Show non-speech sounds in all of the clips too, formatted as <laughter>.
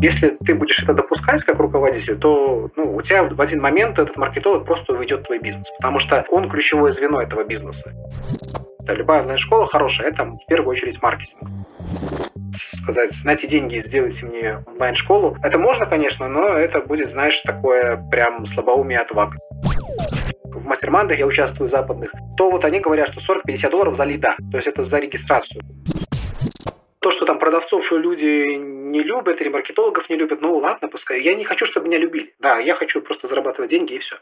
Если ты будешь это допускать как руководитель, то ну, у тебя в один момент этот маркетолог просто уведет твой бизнес, потому что он ключевое звено этого бизнеса. Любая онлайн-школа хорошая, это в первую очередь маркетинг сказать, знаете, деньги, сделайте мне онлайн-школу. Это можно, конечно, но это будет, знаешь, такое прям слабоумие отваг. Мастер-мандах я участвую западных, то вот они говорят, что 40-50 долларов за лида, то есть это за регистрацию. То, что там продавцов люди не любят или маркетологов не любят, ну ладно, пускай. Я не хочу, чтобы меня любили. Да, я хочу просто зарабатывать деньги и все.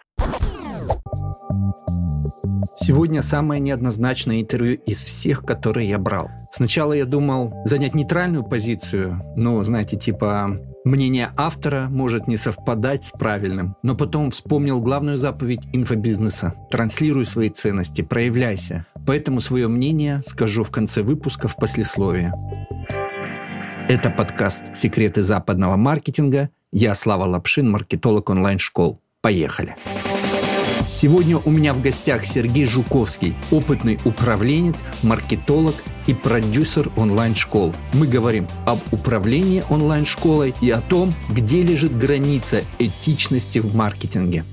Сегодня самое неоднозначное интервью из всех, которые я брал. Сначала я думал занять нейтральную позицию, ну, знаете, типа мнение автора может не совпадать с правильным. Но потом вспомнил главную заповедь инфобизнеса. Транслируй свои ценности, проявляйся. Поэтому свое мнение скажу в конце выпуска в послесловии. Это подкаст «Секреты западного маркетинга». Я Слава Лапшин, маркетолог онлайн-школ. Поехали! Сегодня у меня в гостях Сергей Жуковский, опытный управленец, маркетолог и продюсер онлайн-школ. Мы говорим об управлении онлайн-школой и о том, где лежит граница этичности в маркетинге.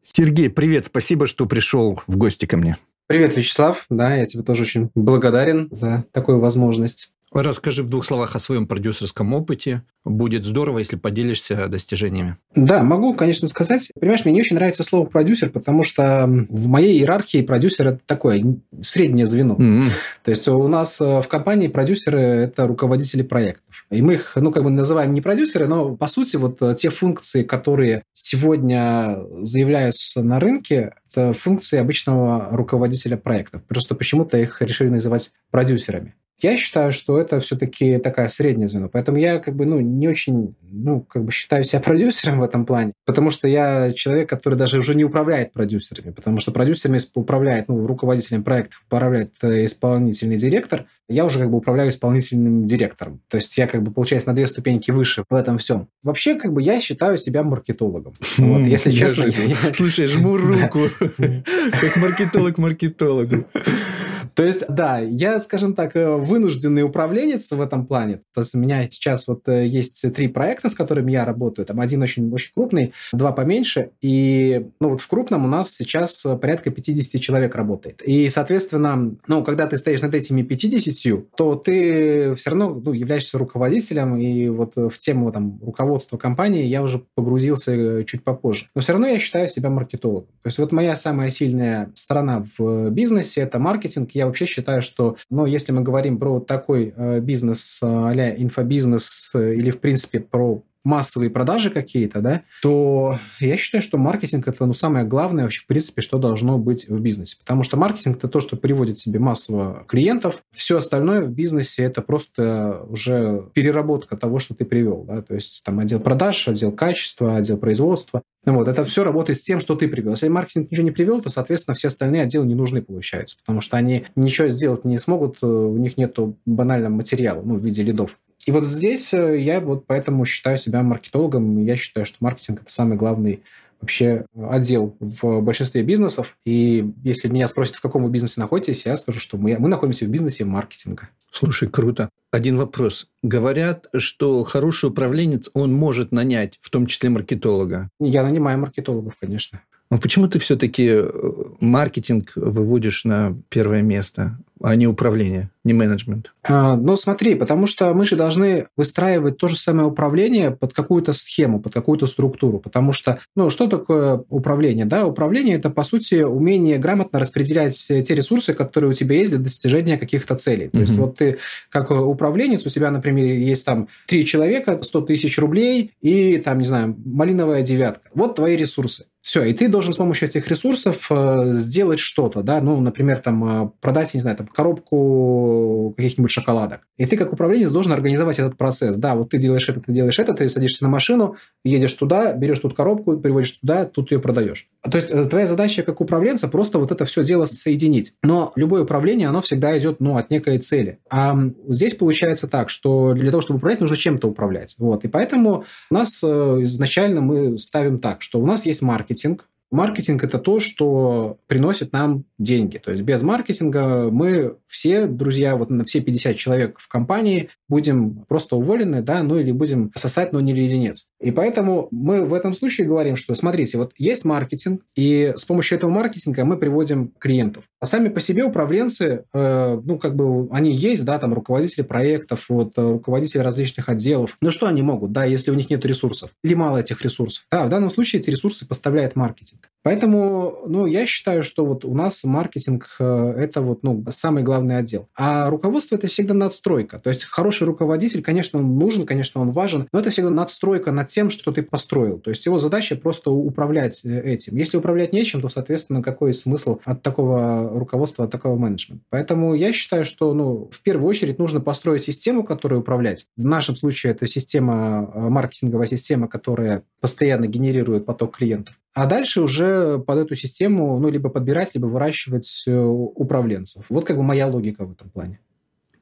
Сергей, привет, спасибо, что пришел в гости ко мне. Привет, Вячеслав. Да, я тебе тоже очень благодарен за такую возможность. Расскажи в двух словах о своем продюсерском опыте. Будет здорово, если поделишься достижениями. Да, могу, конечно, сказать. Понимаешь, мне не очень нравится слово продюсер, потому что в моей иерархии продюсер это такое среднее звено. Mm-hmm. То есть у нас э, в компании продюсеры это руководители проектов. И мы их, ну, как бы называем не продюсеры, но по сути вот э, те функции, которые сегодня заявляются на рынке, это функции обычного руководителя проектов. Просто почему-то их решили называть продюсерами. Я считаю, что это все-таки такая средняя звено. Поэтому я как бы ну, не очень ну, как бы считаю себя <laughs> продюсером в этом плане, потому что я человек, который даже уже не управляет продюсерами, потому что продюсерами управляет, ну, руководителем проектов управляет э, исполнительный директор, я уже как бы управляю исполнительным директором. То есть я как бы, получается, на две ступеньки выше в этом всем. Вообще, как бы я считаю себя маркетологом. <laughs> Вот, если честно. <laughs> Слушай, жму руку, как маркетолог маркетологу. То есть, да, я, скажем так, э, вынужденный управленец в этом плане. То есть у меня сейчас вот э, есть три проекта, с которыми я работаю. Там один очень, очень крупный, два поменьше. И ну, вот в крупном у нас сейчас порядка 50 человек работает. И, соответственно, ну, когда ты стоишь над этими 50, то ты все равно ну, являешься руководителем. И вот в тему там, руководства компании я уже погрузился э, чуть попозже. Но все равно я считаю себя маркетологом. То есть вот моя самая сильная сторона в бизнесе – это маркетинг. Я вообще считаю, что, ну, если мы говорим про такой э, бизнес а инфобизнес э, или, в принципе, про массовые продажи какие-то, да, то я считаю, что маркетинг это ну, самое главное вообще, в принципе, что должно быть в бизнесе. Потому что маркетинг это то, что приводит себе массово клиентов. Все остальное в бизнесе это просто уже переработка того, что ты привел. Да? То есть там отдел продаж, отдел качества, отдел производства. Вот, это все работает с тем, что ты привел. Если маркетинг ничего не привел, то, соответственно, все остальные отделы не нужны получаются, потому что они ничего сделать не смогут, э, у них нет банального материала, ну, в виде лидов. И вот здесь э, я вот поэтому считаю себя маркетологом. Я считаю, что маркетинг – это самый главный вообще отдел в большинстве бизнесов. И если меня спросят, в каком вы бизнесе находитесь, я скажу, что мы, мы находимся в бизнесе маркетинга. Слушай, круто. Один вопрос. Говорят, что хороший управленец, он может нанять, в том числе маркетолога. Я нанимаю маркетологов, конечно. Но почему ты все-таки э, маркетинг выводишь на первое место? А не управление, не менеджмент. А, ну, смотри, потому что мы же должны выстраивать то же самое управление под какую-то схему, под какую-то структуру. Потому что, ну, что такое управление? Да, управление – это, по сути, умение грамотно распределять те ресурсы, которые у тебя есть для достижения каких-то целей. То mm-hmm. есть вот ты как управленец, у тебя, например, есть там три человека, 100 тысяч рублей и, там, не знаю, малиновая девятка. Вот твои ресурсы. Все, и ты должен с помощью этих ресурсов э, сделать что-то, да, ну, например, там, э, продать, не знаю, там, коробку каких-нибудь шоколадок. И ты, как управленец, должен организовать этот процесс. Да, вот ты делаешь это, ты делаешь это, ты садишься на машину, едешь туда, берешь тут коробку, приводишь туда, тут ее продаешь. То есть э, твоя задача как управленца просто вот это все дело соединить. Но любое управление, оно всегда идет, ну, от некой цели. А здесь получается так, что для того, чтобы управлять, нужно чем-то управлять. Вот. И поэтому у нас изначально мы ставим так, что у нас есть маркетинг, маркетинг, Маркетинг – это то, что приносит нам деньги. То есть без маркетинга мы все, друзья, вот на все 50 человек в компании будем просто уволены, да, ну или будем сосать, но не леденец. И поэтому мы в этом случае говорим, что смотрите, вот есть маркетинг, и с помощью этого маркетинга мы приводим клиентов. А сами по себе управленцы, э, ну как бы они есть, да, там руководители проектов, вот руководители различных отделов. Но что они могут, да, если у них нет ресурсов или мало этих ресурсов? Да, в данном случае эти ресурсы поставляет маркетинг. back. Поэтому, ну, я считаю, что вот у нас маркетинг э, – это вот, ну, самый главный отдел. А руководство – это всегда надстройка. То есть хороший руководитель, конечно, он нужен, конечно, он важен, но это всегда надстройка над тем, что ты построил. То есть его задача просто управлять э, этим. Если управлять нечем, то, соответственно, какой смысл от такого руководства, от такого менеджмента? Поэтому я считаю, что, ну, в первую очередь нужно построить систему, которую управлять. В нашем случае это система, э, маркетинговая система, которая постоянно генерирует поток клиентов. А дальше уже под эту систему, ну, либо подбирать, либо выращивать э, управленцев. Вот как бы моя логика в этом плане.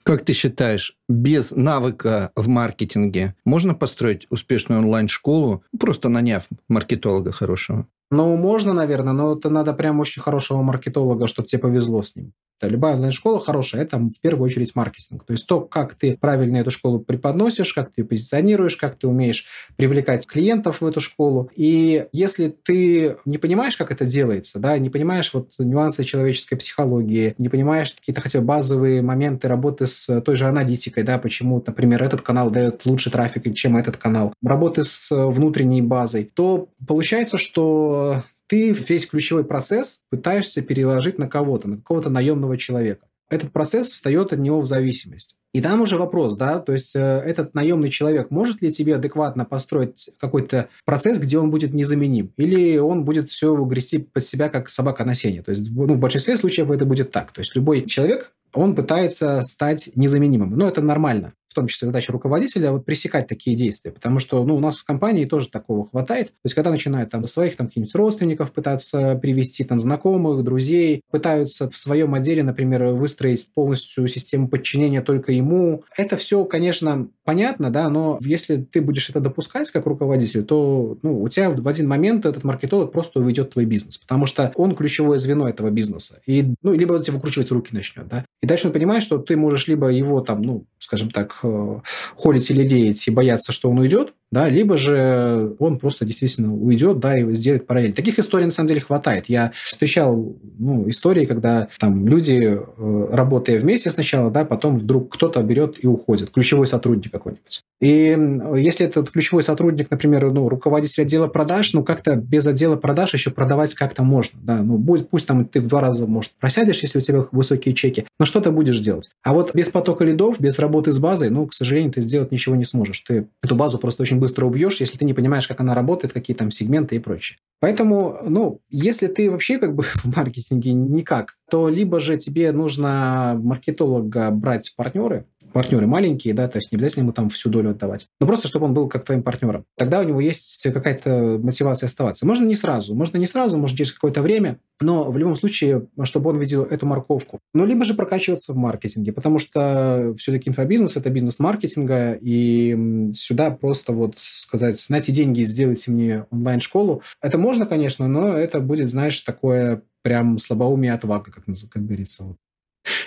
Как ты считаешь, без навыка в маркетинге можно построить успешную онлайн-школу, просто наняв маркетолога хорошего? Ну, можно, наверное, но это надо прям очень хорошего маркетолога, чтобы тебе повезло с ним. Любая онлайн-школа хорошая, это в первую очередь маркетинг. То есть то, как ты правильно эту школу преподносишь, как ты ее позиционируешь, как ты умеешь привлекать клиентов в эту школу. И если ты не понимаешь, как это делается, да, не понимаешь вот нюансы человеческой психологии, не понимаешь какие-то хотя бы базовые моменты работы с той же аналитикой, да, почему, например, этот канал дает лучше трафика, чем этот канал, работы с внутренней базой, то получается, что ты весь ключевой процесс пытаешься переложить на кого-то, на какого-то наемного человека. Этот процесс встает от него в зависимость. И там уже вопрос, да, то есть э, этот наемный человек может ли тебе адекватно построить какой-то процесс, где он будет незаменим, или он будет все грести под себя как собака на сене. То есть ну, в большинстве случаев это будет так. То есть любой человек, он пытается стать незаменимым. Но это нормально в том числе задача руководителя, вот пресекать такие действия. Потому что ну, у нас в компании тоже такого хватает. То есть, когда начинают там своих там каких-нибудь родственников пытаться привести, там знакомых, друзей, пытаются в своем отделе, например, выстроить полностью систему подчинения только ему. Это все, конечно, понятно, да, но если ты будешь это допускать как руководитель, то ну, у тебя в один момент этот маркетолог просто уведет твой бизнес, потому что он ключевое звено этого бизнеса. И, ну, либо он тебе выкручивать руки начнет, да. И дальше он понимает, что ты можешь либо его там, ну, скажем так, э, холить или леять и бояться, что он уйдет, да, либо же он просто действительно уйдет, да, и сделает параллель. Таких историй, на самом деле, хватает. Я встречал ну, истории, когда там люди, э, работая вместе сначала, да, потом вдруг кто-то берет и уходит, ключевой сотрудник какой-нибудь. И если этот ключевой сотрудник, например, ну, руководитель отдела продаж, ну, как-то без отдела продаж еще продавать как-то можно, да, ну, будь, пусть там ты в два раза, может, просядешь, если у тебя высокие чеки, но что ты будешь делать? А вот без потока лидов, без работы с базой, ну, к сожалению, ты сделать ничего не сможешь. Ты эту базу просто очень быстро убьешь, если ты не понимаешь, как она работает, какие там сегменты и прочее. Поэтому, ну, если ты вообще как бы <laughs> в маркетинге никак, то либо же тебе нужно маркетолога брать в партнеры, партнеры маленькие, да, то есть не обязательно ему там всю долю отдавать, но просто чтобы он был как твоим партнером. Тогда у него есть какая-то мотивация оставаться. Можно не сразу, можно не сразу, может через какое-то время, но в любом случае, чтобы он видел эту морковку. Ну, либо же прокачиваться в маркетинге, потому что все-таки инфобизнес – это бизнес маркетинга, и сюда просто вот сказать, знаете, деньги, сделайте мне онлайн-школу. Это можно, конечно, но это будет, знаешь, такое прям слабоумие отвага, как, как говорится.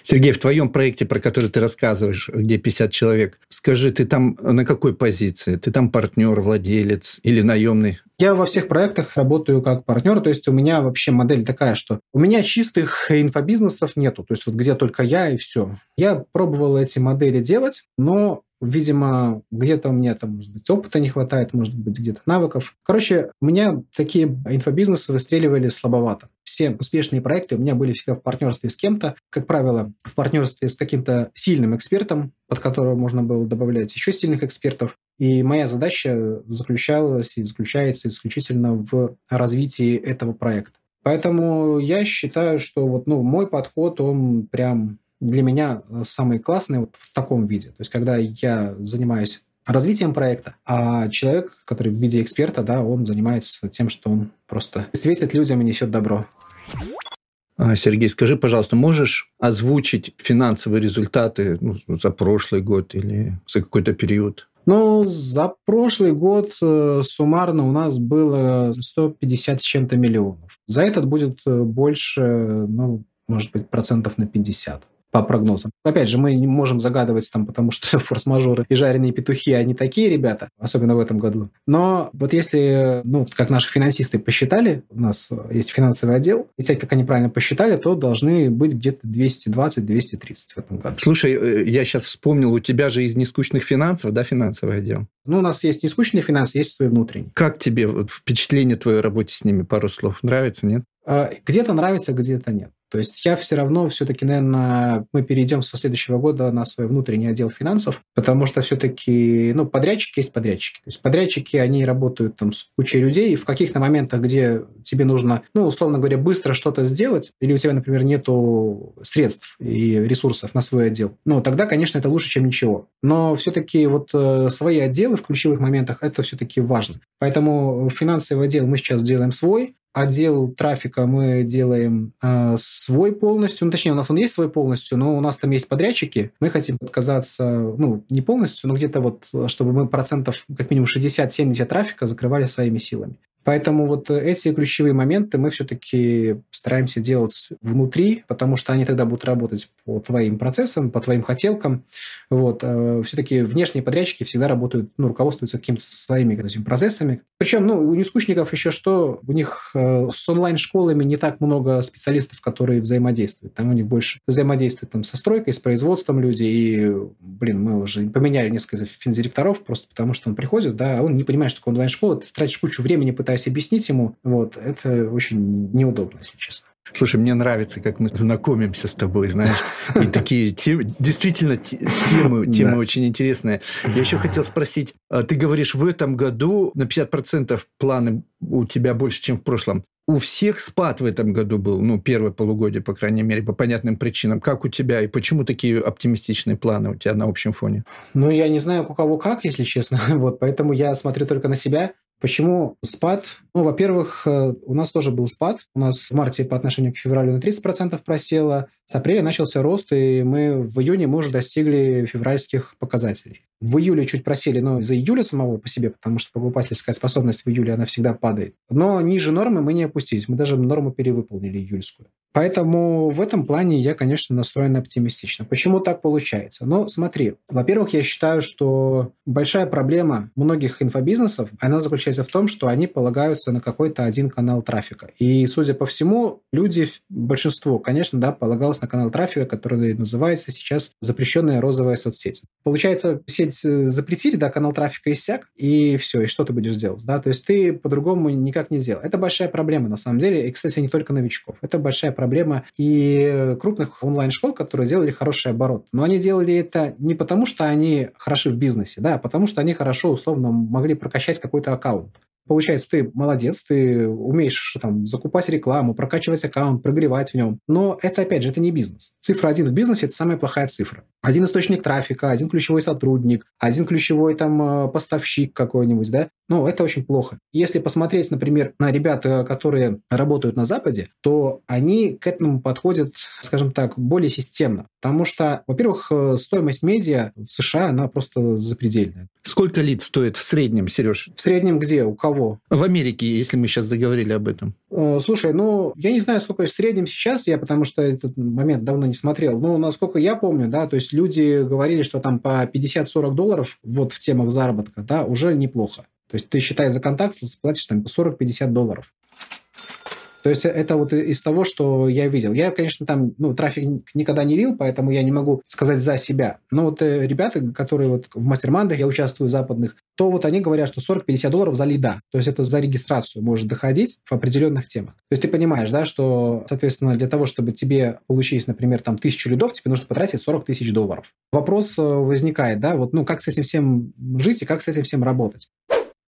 Сергей, в твоем проекте, про который ты рассказываешь, где 50 человек, скажи, ты там на какой позиции? Ты там партнер, владелец или наемный? Я во всех проектах работаю как партнер, то есть у меня вообще модель такая, что у меня чистых инфобизнесов нету, то есть вот где только я и все. Я пробовал эти модели делать, но Видимо, где-то у меня там, может быть, опыта не хватает, может быть, где-то навыков. Короче, у меня такие инфобизнесы выстреливали слабовато. Все успешные проекты у меня были всегда в партнерстве с кем-то, как правило, в партнерстве с каким-то сильным экспертом, под которого можно было добавлять еще сильных экспертов. И моя задача заключалась и заключается исключительно в развитии этого проекта. Поэтому я считаю, что вот, ну, мой подход, он прям для меня э, самый классный вот в таком виде. То есть, когда я занимаюсь развитием проекта, а человек, который в виде эксперта, да, он занимается тем, что он просто светит людям и несет добро. А, Сергей, скажи, пожалуйста, можешь озвучить финансовые результаты ну, за прошлый год или за какой-то период? Ну, за прошлый год э, суммарно у нас было 150 с чем-то миллионов. За этот будет э, больше, ну, может быть, процентов на 50 по прогнозам. Опять же, мы не можем загадывать там, потому что <laughs> форс-мажоры и жареные петухи, они такие ребята, особенно в этом году. Но вот если, ну, как наши финансисты посчитали, у нас есть финансовый отдел, если как они правильно посчитали, то должны быть где-то 220-230 в этом году. Слушай, э, я сейчас вспомнил, у тебя же из нескучных финансов, да, финансовый отдел? Ну, у нас есть нескучные финансы, есть свои внутренние. Как тебе впечатление твоей работе с ними? Пару слов. Нравится, нет? А, где-то нравится, где-то нет. То есть я все равно все-таки, наверное, мы перейдем со следующего года на свой внутренний отдел финансов, потому что все-таки, ну, подрядчики есть подрядчики. То есть подрядчики, они работают там с кучей людей, и в каких-то моментах, где тебе нужно, ну, условно говоря, быстро что-то сделать, или у тебя, например, нету средств и ресурсов на свой отдел, ну, тогда, конечно, это лучше, чем ничего. Но все-таки вот э, свои отделы в ключевых моментах, это все-таки важно. Поэтому финансовый отдел мы сейчас делаем свой, отдел трафика мы делаем э, свой полностью. Ну, точнее, у нас он есть свой полностью, но у нас там есть подрядчики. Мы хотим отказаться, ну, не полностью, но где-то вот, чтобы мы процентов как минимум 60-70 трафика закрывали своими силами. Поэтому вот эти ключевые моменты мы все-таки стараемся делать внутри, потому что они тогда будут работать по твоим процессам, по твоим хотелкам. Вот. Э, все-таки внешние подрядчики всегда работают, ну, руководствуются какими-то своими этими процессами. Причем, ну, у нескучников еще что, у них э, с онлайн-школами не так много специалистов, которые взаимодействуют. Там у них больше взаимодействуют там, со стройкой, с производством люди. И, блин, мы уже поменяли несколько финдиректоров просто потому, что он приходит, да, он не понимает, что такое онлайн-школа, ты тратишь кучу времени, пытаясь пытаясь объяснить ему, вот, это очень неудобно, если честно. Слушай, мне нравится, как мы знакомимся с тобой, знаешь. <laughs> И такие темы, действительно, темы, темы да. очень интересные. Я еще хотел спросить, а ты говоришь, в этом году на 50% планы у тебя больше, чем в прошлом. У всех спад в этом году был, ну, первое полугодие, по крайней мере, по понятным причинам. Как у тебя и почему такие оптимистичные планы у тебя на общем фоне? Ну, я не знаю, у кого как, если честно. <laughs> Вот, поэтому я смотрю только на себя. Почему спад? Ну, во-первых, э, у нас тоже был спад. У нас в марте по отношению к февралю на 30% просело. С апреля начался рост, и мы в июне мы уже достигли февральских показателей. В июле чуть просели, но из-за июля самого по себе, потому что покупательская способность в июле, она всегда падает. Но ниже нормы мы не опустились. Мы даже норму перевыполнили июльскую. Поэтому в этом плане я, конечно, настроен оптимистично. Почему так получается? Ну, смотри, во-первых, я считаю, что большая проблема многих инфобизнесов, она заключается в том, что они полагаются на какой-то один канал трафика. И, судя по всему, люди, большинство, конечно, да, полагалось на канал трафика, который называется сейчас запрещенная розовая соцсеть. Получается, сеть э, запретили, да, канал трафика иссяк, и все, и что ты будешь делать, да? То есть ты по-другому никак не сделал. Это большая проблема, на самом деле, и, кстати, не только новичков. Это большая проблема проблема и крупных онлайн-школ, которые делали хороший оборот. Но они делали это не потому, что они хороши в бизнесе, да, а потому что они хорошо, условно, могли прокачать какой-то аккаунт. Получается, ты молодец, ты умеешь там закупать рекламу, прокачивать аккаунт, прогревать в нем. Но это, опять же, это не бизнес. Цифра один в бизнесе – это самая плохая цифра. Один источник трафика, один ключевой сотрудник, один ключевой там э, поставщик какой-нибудь, да, ну, это очень плохо. Если посмотреть, например, на ребят, которые работают на Западе, то они к этому подходят, скажем так, более системно. Потому что, во-первых, э, стоимость медиа в США, она просто запредельная. Сколько лид стоит в среднем, Сереж? В среднем где? У кого? В Америке, если мы сейчас заговорили об этом. Э, слушай, ну, я не знаю, сколько в среднем сейчас, я потому что этот момент давно не смотрел. Но насколько я помню, да, то есть люди говорили, что там по 50-40 долларов вот в темах заработка, да, уже неплохо. То есть ты, считай, за контакт платишь там 40-50 долларов. То есть это вот из того, что я видел. Я, конечно, там ну, трафик никогда не лил, поэтому я не могу сказать за себя. Но вот э, ребята, которые вот в мастер-мандах я участвую западных, то вот они говорят, что 40-50 долларов за лида. То есть это за регистрацию может доходить в определенных темах. То есть ты понимаешь, да, что, соответственно, для того, чтобы тебе получить, например, там тысячу лидов, тебе нужно потратить 40 тысяч долларов. Вопрос э, возникает, да, вот, ну, как с этим всем жить и как с этим всем работать.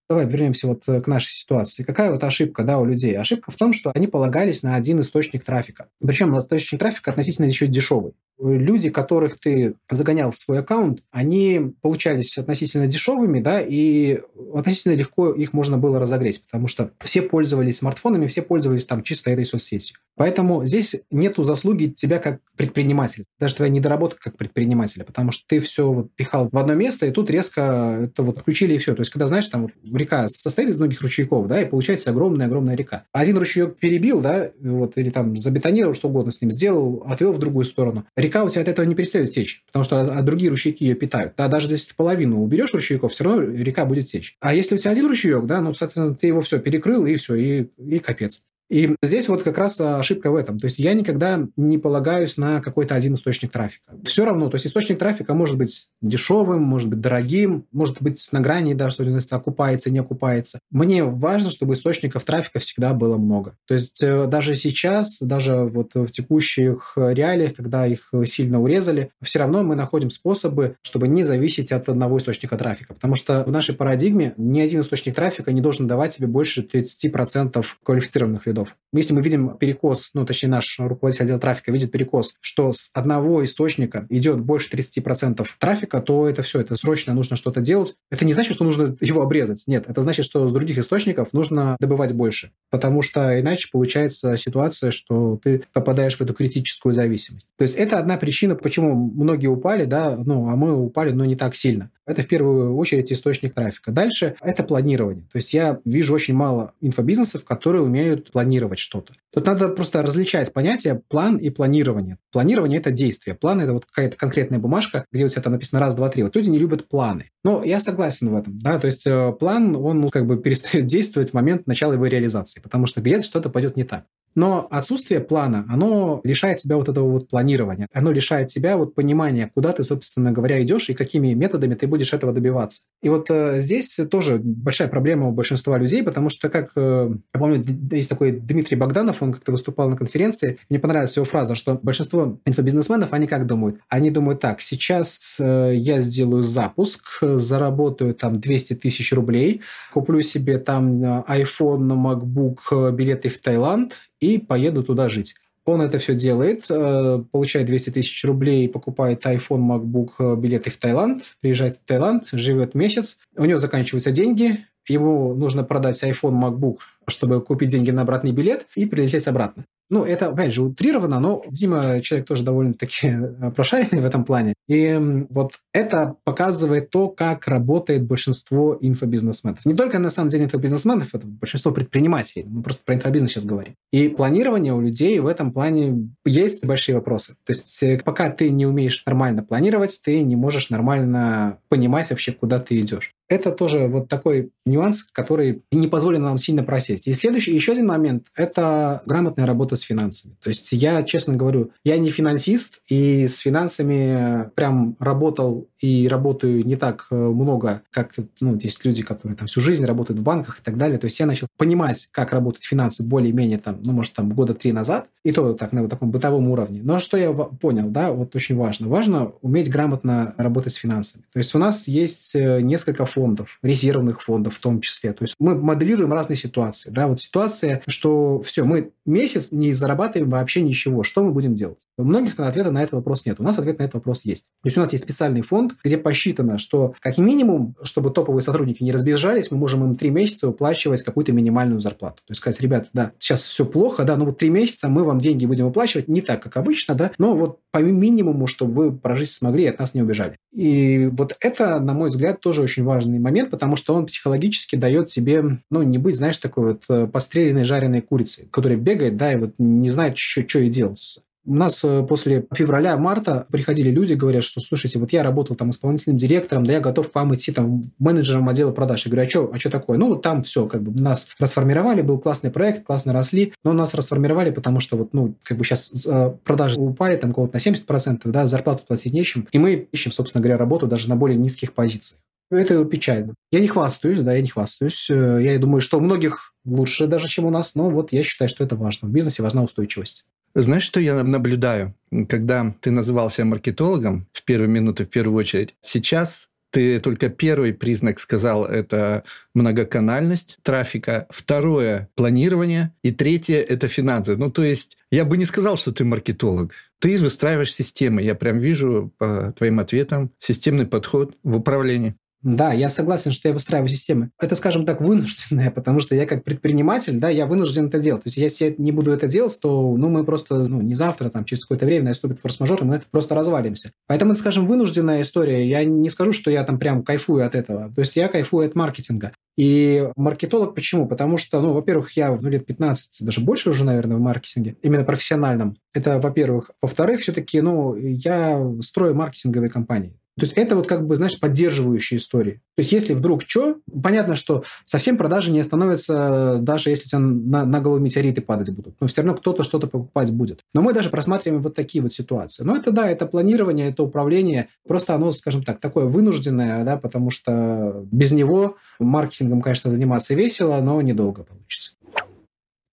Давай вернемся вот э, к нашей ситуации. Какая вот ошибка да, у людей? Ошибка в том, что они полагались на один источник трафика. Причем источник трафика относительно еще дешевый. Люди, которых ты загонял в свой аккаунт, они получались относительно дешевыми, да, и относительно легко их можно было разогреть, потому что все пользовались смартфонами, все пользовались там чисто этой соцсетью. Поэтому здесь нету заслуги тебя как предпринимателя, даже твоя недоработка как предпринимателя, потому что ты все вот пихал в одно место, и тут резко это вот включили и все. То есть, когда, знаешь, там вот река состоит из многих ручейков, да, и получается огромная-огромная река. Один ручеек перебил, да, вот, или там забетонировал, что угодно с ним сделал, отвел в другую сторону. Река у тебя от этого не перестает течь, потому что а, другие ручейки ее питают. Да, даже если половину уберешь ручейков, все равно река будет течь. А если у тебя один ручеек, да, ну, соответственно, ты его все перекрыл, и все, и, и капец. И здесь вот как раз ошибка в этом. То есть я никогда не полагаюсь на какой-то один источник трафика. Все равно, то есть источник трафика может быть дешевым, может быть дорогим, может быть на грани, да, что окупается, не окупается. Мне важно, чтобы источников трафика всегда было много. То есть э, даже сейчас, даже вот в текущих реалиях, когда их сильно урезали, все равно мы находим способы, чтобы не зависеть от одного источника трафика. Потому что в нашей парадигме ни один источник трафика не должен давать тебе больше 30% квалифицированных лидов следов. Если мы видим перекос, ну, точнее, наш руководитель отдела трафика видит перекос, что с одного источника идет больше 30% трафика, то это все, это срочно нужно что-то делать. Это не значит, что нужно его обрезать. Нет, это значит, что с других источников нужно добывать больше. Потому что иначе получается ситуация, что ты попадаешь в эту критическую зависимость. То есть это одна причина, почему многие упали, да, ну, а мы упали, но не так сильно. Это в первую очередь источник трафика. Дальше это планирование. То есть я вижу очень мало инфобизнесов, которые умеют планировать что-то. Тут надо просто различать понятия план и планирование. Планирование – это действие. План – это вот какая-то конкретная бумажка, где у тебя там написано раз, два, три. Вот люди не любят планы. Но я согласен в этом. Да? То есть э, план, он ну, как бы перестает <laughs> действовать в момент начала его реализации, потому что где-то что-то пойдет не так. Но отсутствие плана, оно лишает себя вот этого вот планирования. Оно лишает себя вот понимания, куда ты, собственно говоря, идешь и какими методами ты будешь этого добиваться. И вот э, здесь тоже большая проблема у большинства людей, потому что, как э, я помню, есть такой Дмитрий Богданов, он как-то выступал на конференции, мне понравилась его фраза, что большинство инфобизнесменов, они как думают? Они думают так, сейчас э, я сделаю запуск, заработаю там 200 тысяч рублей, куплю себе там э, iPhone, MacBook, э, билеты в Таиланд и поеду туда жить. Он это все делает, э, получает 200 тысяч рублей, покупает iPhone, MacBook, э, билеты в Таиланд, приезжает в Таиланд, живет месяц, у него заканчиваются деньги, ему нужно продать iPhone, MacBook, чтобы купить деньги на обратный билет и прилететь обратно. Ну, это, опять же, утрировано, но Дима человек тоже довольно-таки э, прошаренный в этом плане. И вот это показывает то, как работает большинство инфобизнесменов. Не только, на самом деле, инфобизнесменов, это большинство предпринимателей. Мы просто про инфобизнес сейчас говорим. И планирование у людей в этом плане есть большие вопросы. То есть э, пока ты не умеешь нормально планировать, ты не можешь нормально понимать вообще, куда ты идешь. Это тоже вот такой нюанс, который не позволит нам сильно просесть. И следующий, еще один момент – это грамотная работа с финансами. То есть я, честно говорю, я не финансист, и с финансами прям работал и работаю не так э, много, как ну, есть люди, которые там всю жизнь работают в банках и так далее. То есть я начал понимать, как работают финансы более-менее там, ну, может, там года три назад, и то так на вот таком бытовом уровне. Но что я понял, да, вот очень важно. Важно уметь грамотно работать с финансами. То есть у нас есть э, несколько фондов, резервных фондов в том числе. То есть мы моделируем разные ситуации. Да? Вот ситуация, что все, мы месяц не зарабатываем вообще ничего. Что мы будем делать? У многих ответа на этот вопрос нет. У нас ответ на этот вопрос есть. То есть у нас есть специальный фонд, где посчитано, что как минимум, чтобы топовые сотрудники не разбежались, мы можем им три месяца выплачивать какую-то минимальную зарплату. То есть сказать, ребята, да, сейчас все плохо, да, но вот три месяца мы вам деньги будем выплачивать не так, как обычно, да, но вот по минимуму, чтобы вы прожить смогли и от нас не убежали. И вот это, на мой взгляд, тоже очень важный момент, потому что он психологически дает себе, ну, не быть, знаешь, такой вот э, постреленной жареной курицей, которая бегает, да, и вот не знает, что, и делать. У нас э, после февраля-марта приходили люди, говорят, что, слушайте, вот я работал там исполнительным директором, да я готов к вам идти там менеджером отдела продаж. Я говорю, а что, а что такое? Ну, вот там все, как бы нас расформировали, был классный проект, классно росли, но нас расформировали, потому что вот, ну, как бы сейчас э, продажи упали там кого-то на 70%, да, зарплату платить нечем, и мы ищем, собственно говоря, работу даже на более низких позициях. Это печально. Я не хвастаюсь, да, я не хвастаюсь. Э, я думаю, что у многих лучше даже, чем у нас, но вот я считаю, что это важно. В бизнесе важна устойчивость. Знаешь, что я наблюдаю? Когда ты назывался маркетологом в первые минуты, в первую очередь, сейчас ты только первый признак сказал – это многоканальность трафика. Второе – планирование. И третье – это финансы. Ну, то есть, я бы не сказал, что ты маркетолог. Ты выстраиваешь системы. Я прям вижу по твоим ответам системный подход в управлении. Да, я согласен, что я выстраиваю системы. Это, скажем так, вынужденное, <laughs> потому что я как предприниматель, да, я вынужден это делать. То есть если я не буду это делать, то ну, мы просто, ну, не завтра, там, через какое-то время наступит форс-мажор, и мы просто развалимся. Поэтому это, скажем, вынужденная история. Я не скажу, что я там прям кайфую от этого. То есть я кайфую от маркетинга. И маркетолог почему? Потому что, ну, во-первых, я ну, лет 15, даже больше уже, наверное, в маркетинге, именно профессиональном. Это, во-первых. Во-вторых, все-таки, ну, я строю маркетинговые компании. То есть это вот как бы, знаешь, поддерживающие истории. То есть если вдруг что, понятно, что совсем продажи не остановятся, даже если тебе на, на голову метеориты падать будут. Но все равно кто-то что-то покупать будет. Но мы даже просматриваем вот такие вот ситуации. Но это да, это планирование, это управление. Просто оно, скажем так, такое вынужденное, да, потому что без него маркетингом, конечно, заниматься весело, но недолго получится.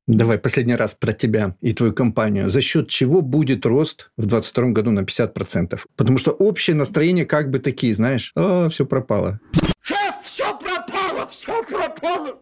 Давай последний раз про тебя и твою компанию. За счет чего будет рост в 2022 году на 50%? Потому что общее настроение как бы такие, знаешь, о, все пропало. Шеф, все пропало, все пропало.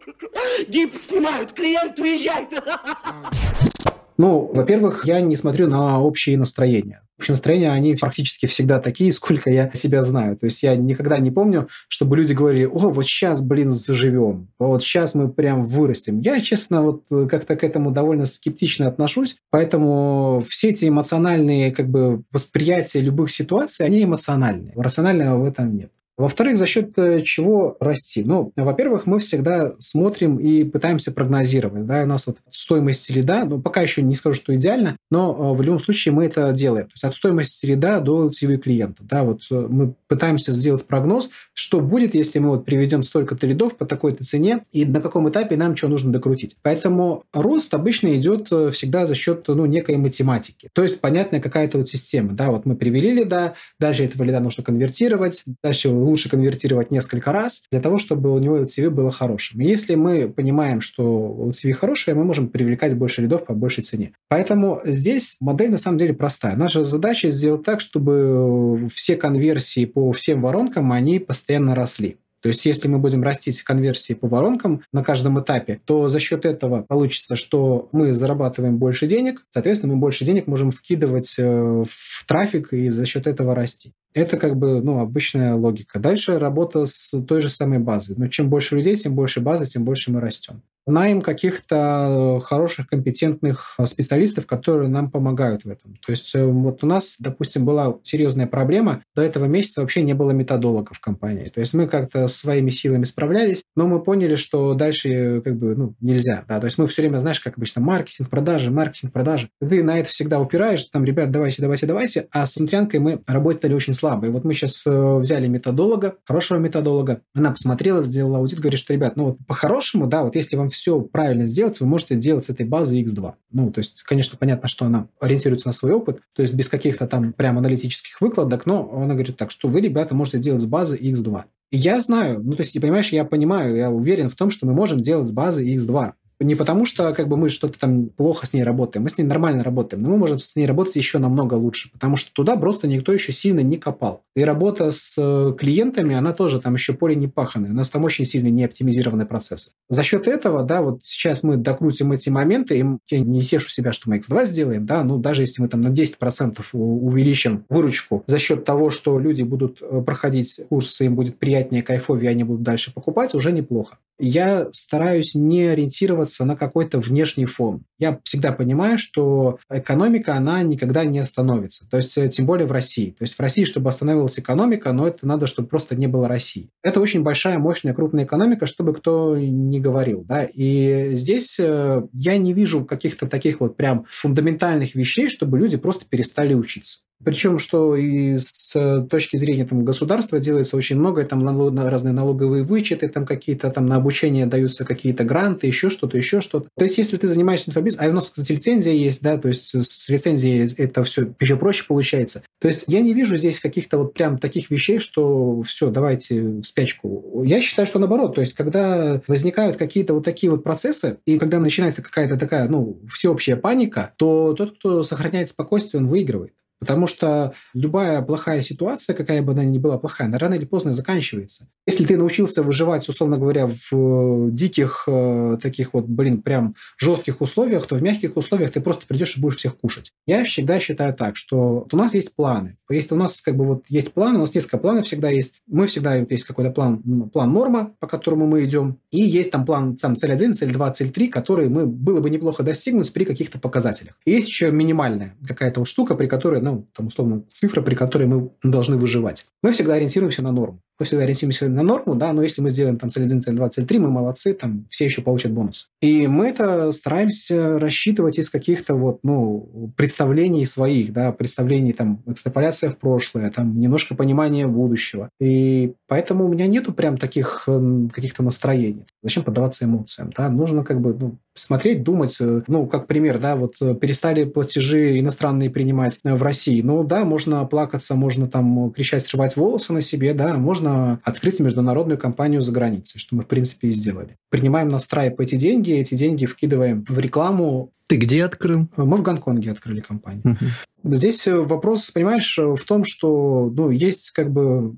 Дип снимают, клиент уезжает. <laughs> Ну, во-первых, я не смотрю на общие настроения. Общие настроения, они практически всегда такие, <laughs> сколько я себя знаю. То есть я никогда не помню, чтобы люди говорили, о, вот сейчас, блин, заживем, вот сейчас мы прям вырастем. Я, честно, вот как-то к этому довольно скептично отношусь, поэтому все эти эмоциональные как бы восприятия любых ситуаций, они эмоциональные. Рационального в этом нет. Во-вторых, за счет э, чего расти? Ну, во-первых, мы всегда смотрим и пытаемся прогнозировать. Да? У нас вот стоимость лида, ну, пока еще не скажу, что идеально, но э, в любом случае мы это делаем. То есть от стоимости лида до LTV клиента. Да? Вот э, мы пытаемся сделать прогноз, что будет, если мы вот приведем столько-то лидов по такой-то цене, и на каком этапе нам что нужно докрутить. Поэтому рост обычно идет всегда за счет ну, некой математики. То есть понятная какая-то вот система. Да? Вот мы привели лида, дальше этого лида нужно конвертировать, дальше лучше конвертировать несколько раз для того, чтобы у него LTV было хорошим. И если мы понимаем, что LTV хорошее, мы можем привлекать больше лидов по большей цене. Поэтому здесь модель на самом деле простая. Наша задача сделать так, чтобы все конверсии по всем воронкам, они постоянно росли. То есть, если мы будем растить конверсии по воронкам на каждом этапе, то за счет этого получится, что мы зарабатываем больше денег, соответственно, мы больше денег можем вкидывать э, в трафик и за счет этого расти. Это как бы ну, обычная логика. Дальше работа с той же самой базой. Но чем больше людей, тем больше базы, тем больше мы растем найм каких-то хороших, компетентных специалистов, которые нам помогают в этом. То есть э, вот у нас, допустим, была серьезная проблема. До этого месяца вообще не было методолога в компании. То есть мы как-то своими силами справлялись, но мы поняли, что дальше э, как бы ну, нельзя. Да? То есть мы все время, знаешь, как обычно, маркетинг, продажи, маркетинг, продажи. Ты на это всегда упираешься, там, ребят, давайте, давайте, давайте. А с внутрянкой мы работали очень слабо. И вот мы сейчас э, взяли методолога, хорошего методолога. Она посмотрела, сделала аудит, говорит, что, ребят, ну вот по-хорошему, да, вот если вам все правильно сделать, вы можете делать с этой базы X2. Ну, то есть, конечно, понятно, что она ориентируется на свой опыт, то есть без каких-то там прям аналитических выкладок, но она говорит так, что вы, ребята, можете делать с базы X2. И я знаю, ну, то есть, понимаешь, я понимаю, я уверен в том, что мы можем делать с базы X2. Не потому, что как бы мы что-то там плохо с ней работаем, мы с ней нормально работаем, но мы можем с ней работать еще намного лучше, потому что туда просто никто еще сильно не копал. И работа с э, клиентами, она тоже там еще поле не паханое, у нас там очень сильно не оптимизированный процесс. За счет этого, да, вот сейчас мы докрутим эти моменты, и я не тешу себя, что мы X2 сделаем, да, ну даже если мы там на 10% увеличим выручку за счет того, что люди будут э, проходить курсы, им будет приятнее, кайфовее, они будут дальше покупать, уже неплохо. Я стараюсь не ориентироваться на какой-то внешний фон. Я всегда понимаю, что экономика, она никогда не остановится. То есть, э, тем более в России. То есть, в России, чтобы остановилась экономика, но это надо, чтобы просто не было России. Это очень большая, мощная, крупная экономика, чтобы кто не говорил. Да? И здесь э, я не вижу каких-то таких вот прям фундаментальных вещей, чтобы люди просто перестали учиться. Причем, что и с точки зрения там, государства делается очень много, там разные налоговые вычеты, там какие-то там на обучение даются какие-то гранты, еще что-то, еще что-то. То есть, если ты занимаешься инфобизнесом, а у нас, кстати, лицензия есть, да, то есть с лицензией это все еще проще получается. То есть, я не вижу здесь каких-то вот прям таких вещей, что все, давайте в спячку. Я считаю, что наоборот, то есть, когда возникают какие-то вот такие вот процессы, и когда начинается какая-то такая, ну, всеобщая паника, то тот, кто сохраняет спокойствие, он выигрывает. Потому что любая плохая ситуация, какая бы она ни была плохая, она рано или поздно заканчивается. Если ты научился выживать, условно говоря, в э, диких э, таких вот, блин, прям жестких условиях, то в мягких условиях ты просто придешь и будешь всех кушать. Я всегда считаю так, что у нас есть планы. Если у нас как бы вот есть планы, у нас несколько планов всегда есть. Мы всегда есть какой-то план, план норма, по которому мы идем, и есть там план сам цель 1, цель 2, цель 3, которые мы было бы неплохо достигнуть при каких-то показателях. И есть еще минимальная какая-то вот штука, при которой, ну, там, условно, цифра, при которой мы должны выживать. Мы всегда ориентируемся на норму. Мы всегда ориентируемся на норму, да, но если мы сделаем там цель 1, цель 2, цель 3, мы молодцы, там все еще получат бонус. И мы это стараемся рассчитывать из каких-то вот, ну, представлений своих, да, представлений там экстраполяция в прошлое, там немножко понимания будущего. И поэтому у меня нету прям таких каких-то настроений. Зачем поддаваться эмоциям, да? Нужно как бы, ну, смотреть, думать. Э, ну, как пример, да, вот э, перестали платежи иностранные принимать э, в России. Ну, да, можно плакаться, можно там кричать, срывать волосы на себе, да, можно открыть международную компанию за границей, что мы, в принципе, и сделали. Принимаем на страйп эти деньги, эти деньги вкидываем в рекламу. Ты где открыл? Мы в Гонконге открыли компанию. Угу. Здесь вопрос, понимаешь, в том, что ну, есть как бы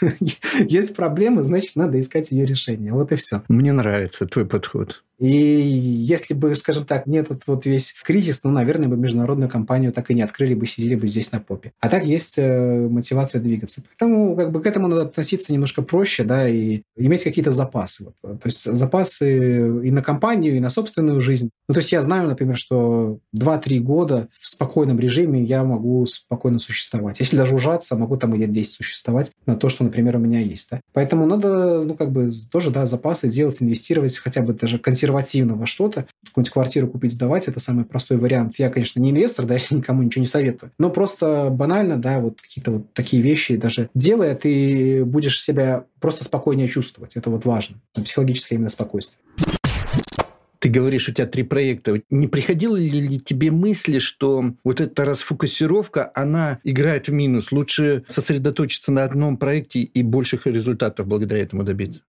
<laughs> есть проблемы, значит, надо искать ее решение. Вот и все. Мне нравится твой подход. И если бы, скажем так, не этот вот весь кризис, ну, наверное, бы международную компанию так и не открыли бы, сидели бы здесь на попе. А так есть э, мотивация двигаться. Поэтому как бы к этому надо относиться немножко проще, да, и иметь какие-то запасы. Вот. То есть запасы и на компанию, и на собственную жизнь. Ну, то есть я знаю, например, что 2-3 года в спокойном режиме я могу спокойно существовать. Если даже ужаться, могу там и лет 10 существовать на то, что, например, у меня есть. Да? Поэтому надо, ну, как бы тоже, да, запасы делать, инвестировать, хотя бы даже консервативно во что-то. Какую-нибудь квартиру купить, сдавать – это самый простой вариант. Я, конечно, не инвестор, да, <laughs> я никому ничего не советую. Но просто банально, да, вот какие-то вот такие вещи даже делая, ты будешь себя просто спокойнее чувствовать. Это вот важно. Психологическое именно спокойствие. Ты говоришь, у тебя три проекта. Не приходило ли тебе мысли, что вот эта расфокусировка, она играет в минус? Лучше сосредоточиться на одном проекте и больших результатов благодаря этому добиться?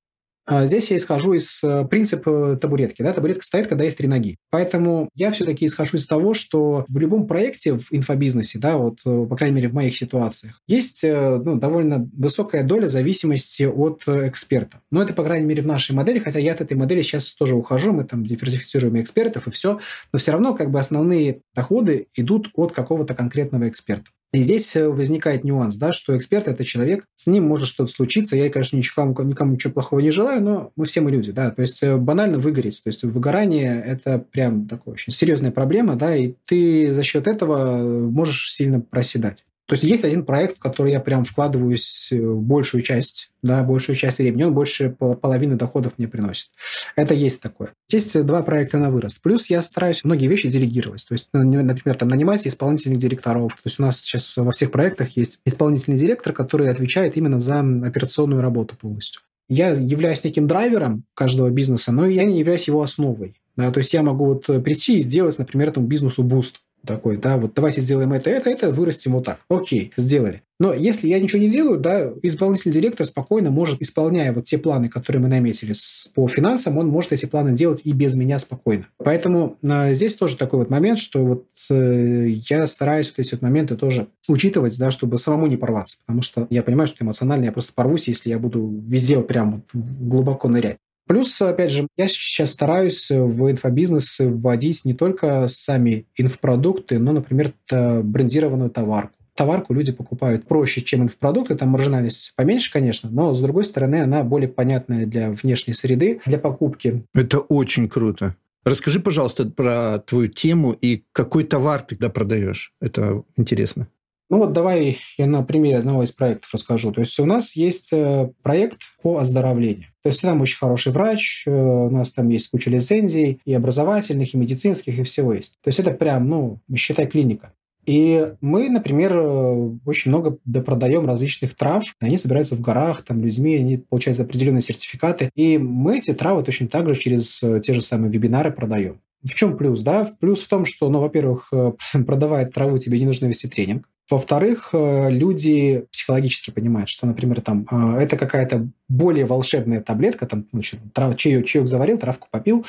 А здесь я исхожу из э, принципа табуретки. Да? Табуретка стоит, когда есть три ноги. Поэтому я все-таки исхожу из того, что в любом проекте в инфобизнесе, да, вот, э, по крайней мере, в моих ситуациях, есть э, ну, довольно высокая доля зависимости от эксперта. Но это, по крайней мере, в нашей модели, хотя я от этой модели сейчас тоже ухожу, мы там диверсифицируем экспертов и все, но все равно как бы основные доходы идут от какого-то конкретного эксперта. И здесь э, возникает нюанс, да, что эксперт – это человек, с ним может что-то случиться. Я, конечно, никому, никому ничего плохого не желаю, но мы все мы люди, да. То есть э, банально выгореть. То есть выгорание – это прям такая очень серьезная проблема, да, и ты за счет этого можешь сильно проседать. То есть есть один проект, в который я прям вкладываюсь э, большую часть, да, большую часть времени, он больше половины доходов мне приносит. Это есть такое. Есть два проекта на вырост. Плюс я стараюсь многие вещи делегировать. То есть, например, там нанимать исполнительных директоров. То есть у нас сейчас во всех проектах есть исполнительный директор, который отвечает именно за операционную работу полностью. Я являюсь неким драйвером каждого бизнеса, но я не являюсь его основой. Да, то есть я могу вот прийти и сделать, например, этому бизнесу boost такой, да, вот давайте сделаем это, это, это, вырастим вот так. Окей, сделали. Но если я ничего не делаю, да, исполнительный директор спокойно может, исполняя вот те планы, которые мы наметили по финансам, он может эти планы делать и без меня спокойно. Поэтому э, здесь тоже такой вот момент, что вот э, я стараюсь вот эти вот моменты тоже учитывать, да, чтобы самому не порваться, потому что я понимаю, что эмоционально я просто порвусь, если я буду везде прям вот глубоко нырять. Плюс, опять же, я сейчас стараюсь в инфобизнес вводить не только сами инфопродукты, но, например, брендированную товарку. Товарку люди покупают проще, чем инфопродукты, там маржинальность поменьше, конечно, но, с другой стороны, она более понятная для внешней среды, для покупки. Это очень круто. Расскажи, пожалуйста, про твою тему и какой товар ты тогда продаешь. Это интересно. Ну вот давай я на примере одного из проектов расскажу. То есть у нас есть э, проект по оздоровлению. То есть там очень хороший врач, э, у нас там есть куча лицензий и образовательных, и медицинских, и всего есть. То есть это прям, ну, считай, клиника. И мы, например, э, очень много допродаем различных трав. Они собираются в горах, там людьми, они получают определенные сертификаты. И мы эти травы точно так же через те же самые вебинары продаем. В чем плюс, да? Плюс в том, что, ну, во-первых, <laughs> продавая траву, тебе не нужно вести тренинг. Во-вторых, э, люди психологически понимают, что, например, там э, это какая-то более волшебная таблетка, там, ну, трав, чаек, чаек заварил, травку попил,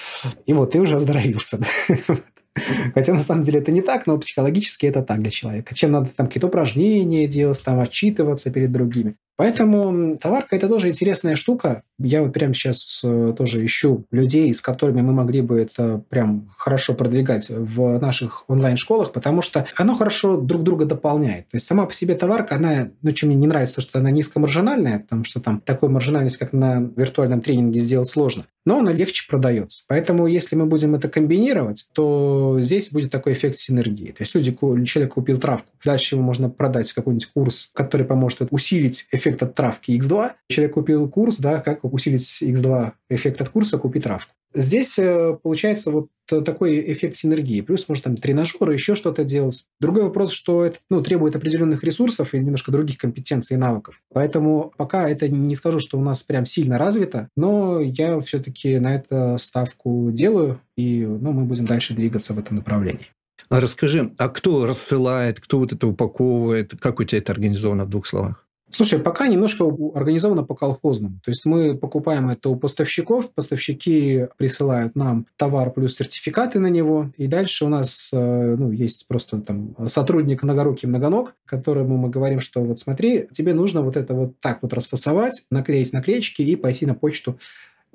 и вот ты уже оздоровился. <laughs> Хотя на самом деле это не так, но психологически это так для человека. Чем надо там какие-то упражнения делать, там отчитываться перед другими. Поэтому товарка – это тоже интересная штука. Я вот прямо сейчас э, тоже ищу людей, с которыми мы могли бы это прям хорошо продвигать в наших онлайн-школах, потому что оно хорошо друг друга дополняет. То есть сама по себе товарка, она, ну, чем мне не нравится, то, что она низкомаржинальная, потому что там такой маржинальность, как на виртуальном тренинге, сделать сложно но она легче продается. Поэтому, если мы будем это комбинировать, то здесь будет такой эффект синергии. То есть люди, человек купил травку, дальше ему можно продать какой-нибудь курс, который поможет усилить эффект от травки X2. Человек купил курс, да, как усилить X2 эффект от курса, купить травку. Здесь э, получается вот такой эффект синергии. Плюс, может, там тренажеры, еще что-то делать. Другой вопрос, что это ну, требует определенных ресурсов и немножко других компетенций и навыков. Поэтому пока это не скажу, что у нас прям сильно развито, но я все-таки на это ставку делаю, и ну, мы будем дальше двигаться в этом направлении. А расскажи, а кто рассылает, кто вот это упаковывает, как у тебя это организовано в двух словах? Слушай, пока немножко организовано по колхозному. То есть мы покупаем это у поставщиков, поставщики присылают нам товар плюс сертификаты на него, и дальше у нас э, ну, есть просто там сотрудник многорукий многоног, которому мы говорим, что вот смотри, тебе нужно вот это вот так вот расфасовать, наклеить наклеечки и пойти на почту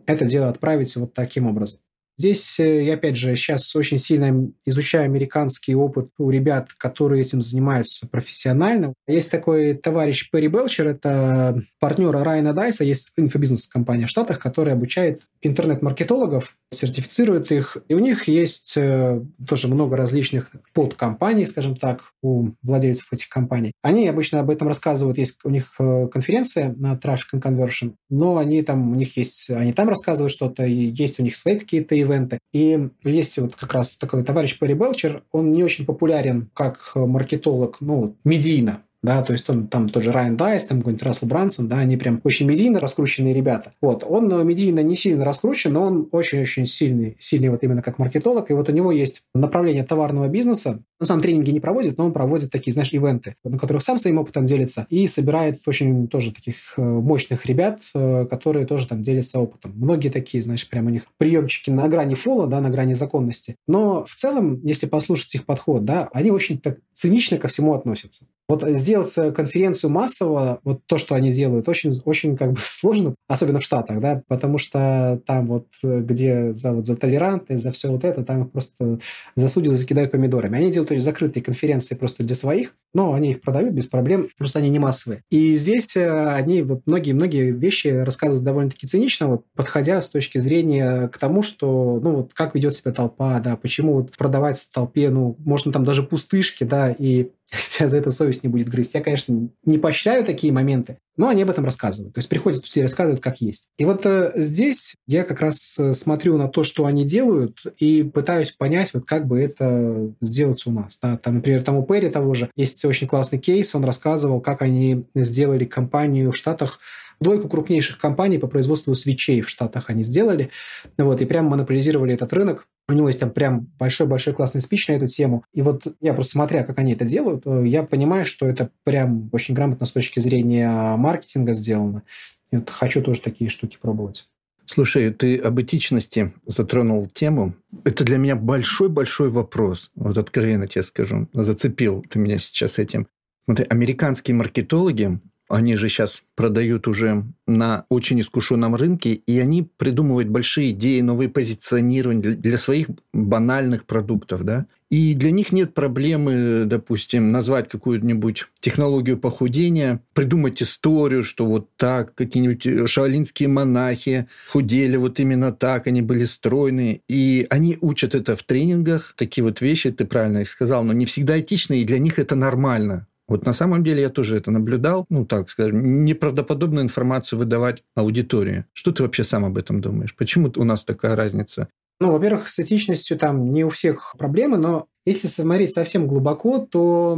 это дело отправить вот таким образом. Здесь э, я, опять же, сейчас очень сильно изучаю американский опыт у ребят, которые этим занимаются профессионально. Есть такой товарищ Перри Белчер, это партнер Райана Дайса, есть инфобизнес-компания в Штатах, которая обучает интернет-маркетологов, сертифицирует их. И у них есть э, тоже много различных подкомпаний, скажем так, у владельцев этих компаний. Они обычно об этом рассказывают. Есть у них э, конференция на Traffic and Conversion, но они там, у них есть, они там рассказывают что-то, и есть у них свои какие-то ивенты. И есть вот как раз такой товарищ Перри Белчер, он не очень популярен как маркетолог, ну, медийно, да, то есть он там тот же Райан Дайс, там какой-нибудь Рассел Брансон, да, они прям очень медийно раскрученные ребята. Вот, он э, медийно не сильно раскручен, но он очень-очень сильный, сильный вот именно как маркетолог, и вот у него есть направление товарного бизнеса, он сам тренинги не проводит, но он проводит такие, знаешь, ивенты, на которых сам своим опытом делится и собирает очень тоже таких э, мощных ребят, э, которые тоже там делятся опытом. Многие такие, знаешь, прям у них приемчики на грани фола, да, на грани законности. Но в целом, если послушать их подход, да, они очень так цинично ко всему относятся. Вот сделать конференцию массово, вот то, что они делают, очень, очень как бы <laughs> сложно, особенно в Штатах, да, потому что там вот, где за, вот, за толерантность, за все вот это, там их просто засудят, закидают помидорами. Они делают есть закрытые конференции просто для своих, но они их продают без проблем, просто они не массовые. И здесь э, они вот многие-многие вещи рассказывают довольно-таки цинично, вот, подходя с точки зрения к тому, что, ну, вот как ведет себя толпа, да, почему вот продавать толпе, ну, можно там даже пустышки, да, и <laughs> тебя за это совесть не будет грызть. Я, конечно, не поощряю такие моменты, но они об этом рассказывают. То есть приходят и рассказывают, как есть. И вот э, здесь я как раз э, смотрю на то, что они делают, и пытаюсь понять, вот как бы это сделать у нас. Да? Там, например, там у Перри того же есть очень классный кейс, он рассказывал, как они сделали компанию в Штатах, двойку крупнейших компаний по производству свечей в Штатах они сделали, вот, и прямо монополизировали этот рынок. У него есть там прям большой-большой классный спич на эту тему. И вот я просто смотря, как они это делают, э, я понимаю, что это прям очень грамотно с точки зрения маркетинга сделано. И вот хочу тоже такие штуки пробовать. Слушай, ты об этичности затронул тему. Это для меня большой-большой вопрос. Вот откровенно тебе скажу. Зацепил ты меня сейчас этим. Смотри, американские маркетологи они же сейчас продают уже на очень искушенном рынке, и они придумывают большие идеи, новые позиционирования для своих банальных продуктов, да. И для них нет проблемы, допустим, назвать какую-нибудь технологию похудения, придумать историю, что вот так какие-нибудь шаолинские монахи худели вот именно так, они были стройные. И они учат это в тренингах, такие вот вещи, ты правильно их сказал, но не всегда этичные, и для них это нормально. Вот на самом деле я тоже это наблюдал, ну так скажем, неправдоподобную информацию выдавать аудитории. Что ты вообще сам об этом думаешь? Почему у нас такая разница? Ну, во-первых, с этичностью там не у всех проблемы, но если смотреть совсем глубоко, то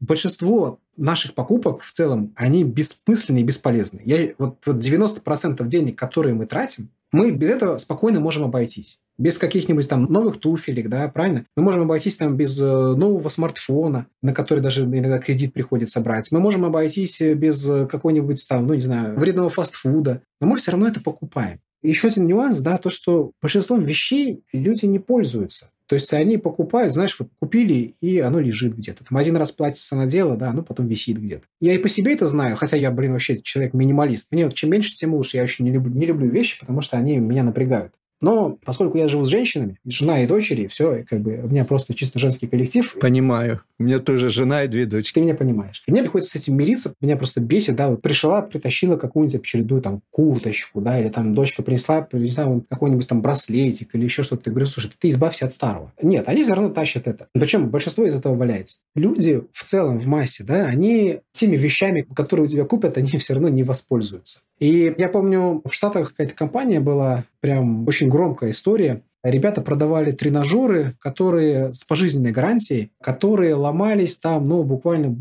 большинство наших покупок в целом, они бессмысленные и бесполезны. Я, вот, вот 90% денег, которые мы тратим, мы без этого спокойно можем обойтись. Без каких-нибудь там новых туфелек, да, правильно? Мы можем обойтись там без э, нового смартфона, на который даже иногда кредит приходится брать. Мы можем обойтись э, без э, какой-нибудь там, ну, не знаю, вредного фастфуда. Но мы все равно это покупаем. Еще один нюанс, да, то, что большинством вещей люди не пользуются. То есть они покупают, знаешь, вот купили, и оно лежит где-то. Там один раз платится на дело, да, оно потом висит где-то. Я и по себе это знаю, хотя я, блин, вообще человек-минималист. Мне вот чем меньше, тем лучше. Я очень не люблю, не люблю вещи, потому что они меня напрягают. Но поскольку я живу с женщинами, жена и дочери, все, как бы у меня просто чисто женский коллектив. Понимаю. У меня тоже жена и две дочки. Ты меня понимаешь. И мне приходится с этим мириться. Меня просто бесит, да, вот пришла, притащила какую-нибудь очередную там курточку, да, или там дочка принесла, принесла какой-нибудь там браслетик или еще что-то. Ты говорю, слушай, ты избавься от старого. Нет, они все равно тащат это. Причем большинство из этого валяется. Люди в целом, в массе, да, они теми вещами, которые у тебя купят, они все равно не воспользуются. И я помню, в Штатах какая-то компания была, прям очень громкая история. Ребята продавали тренажеры, которые с пожизненной гарантией, которые ломались там, ну, буквально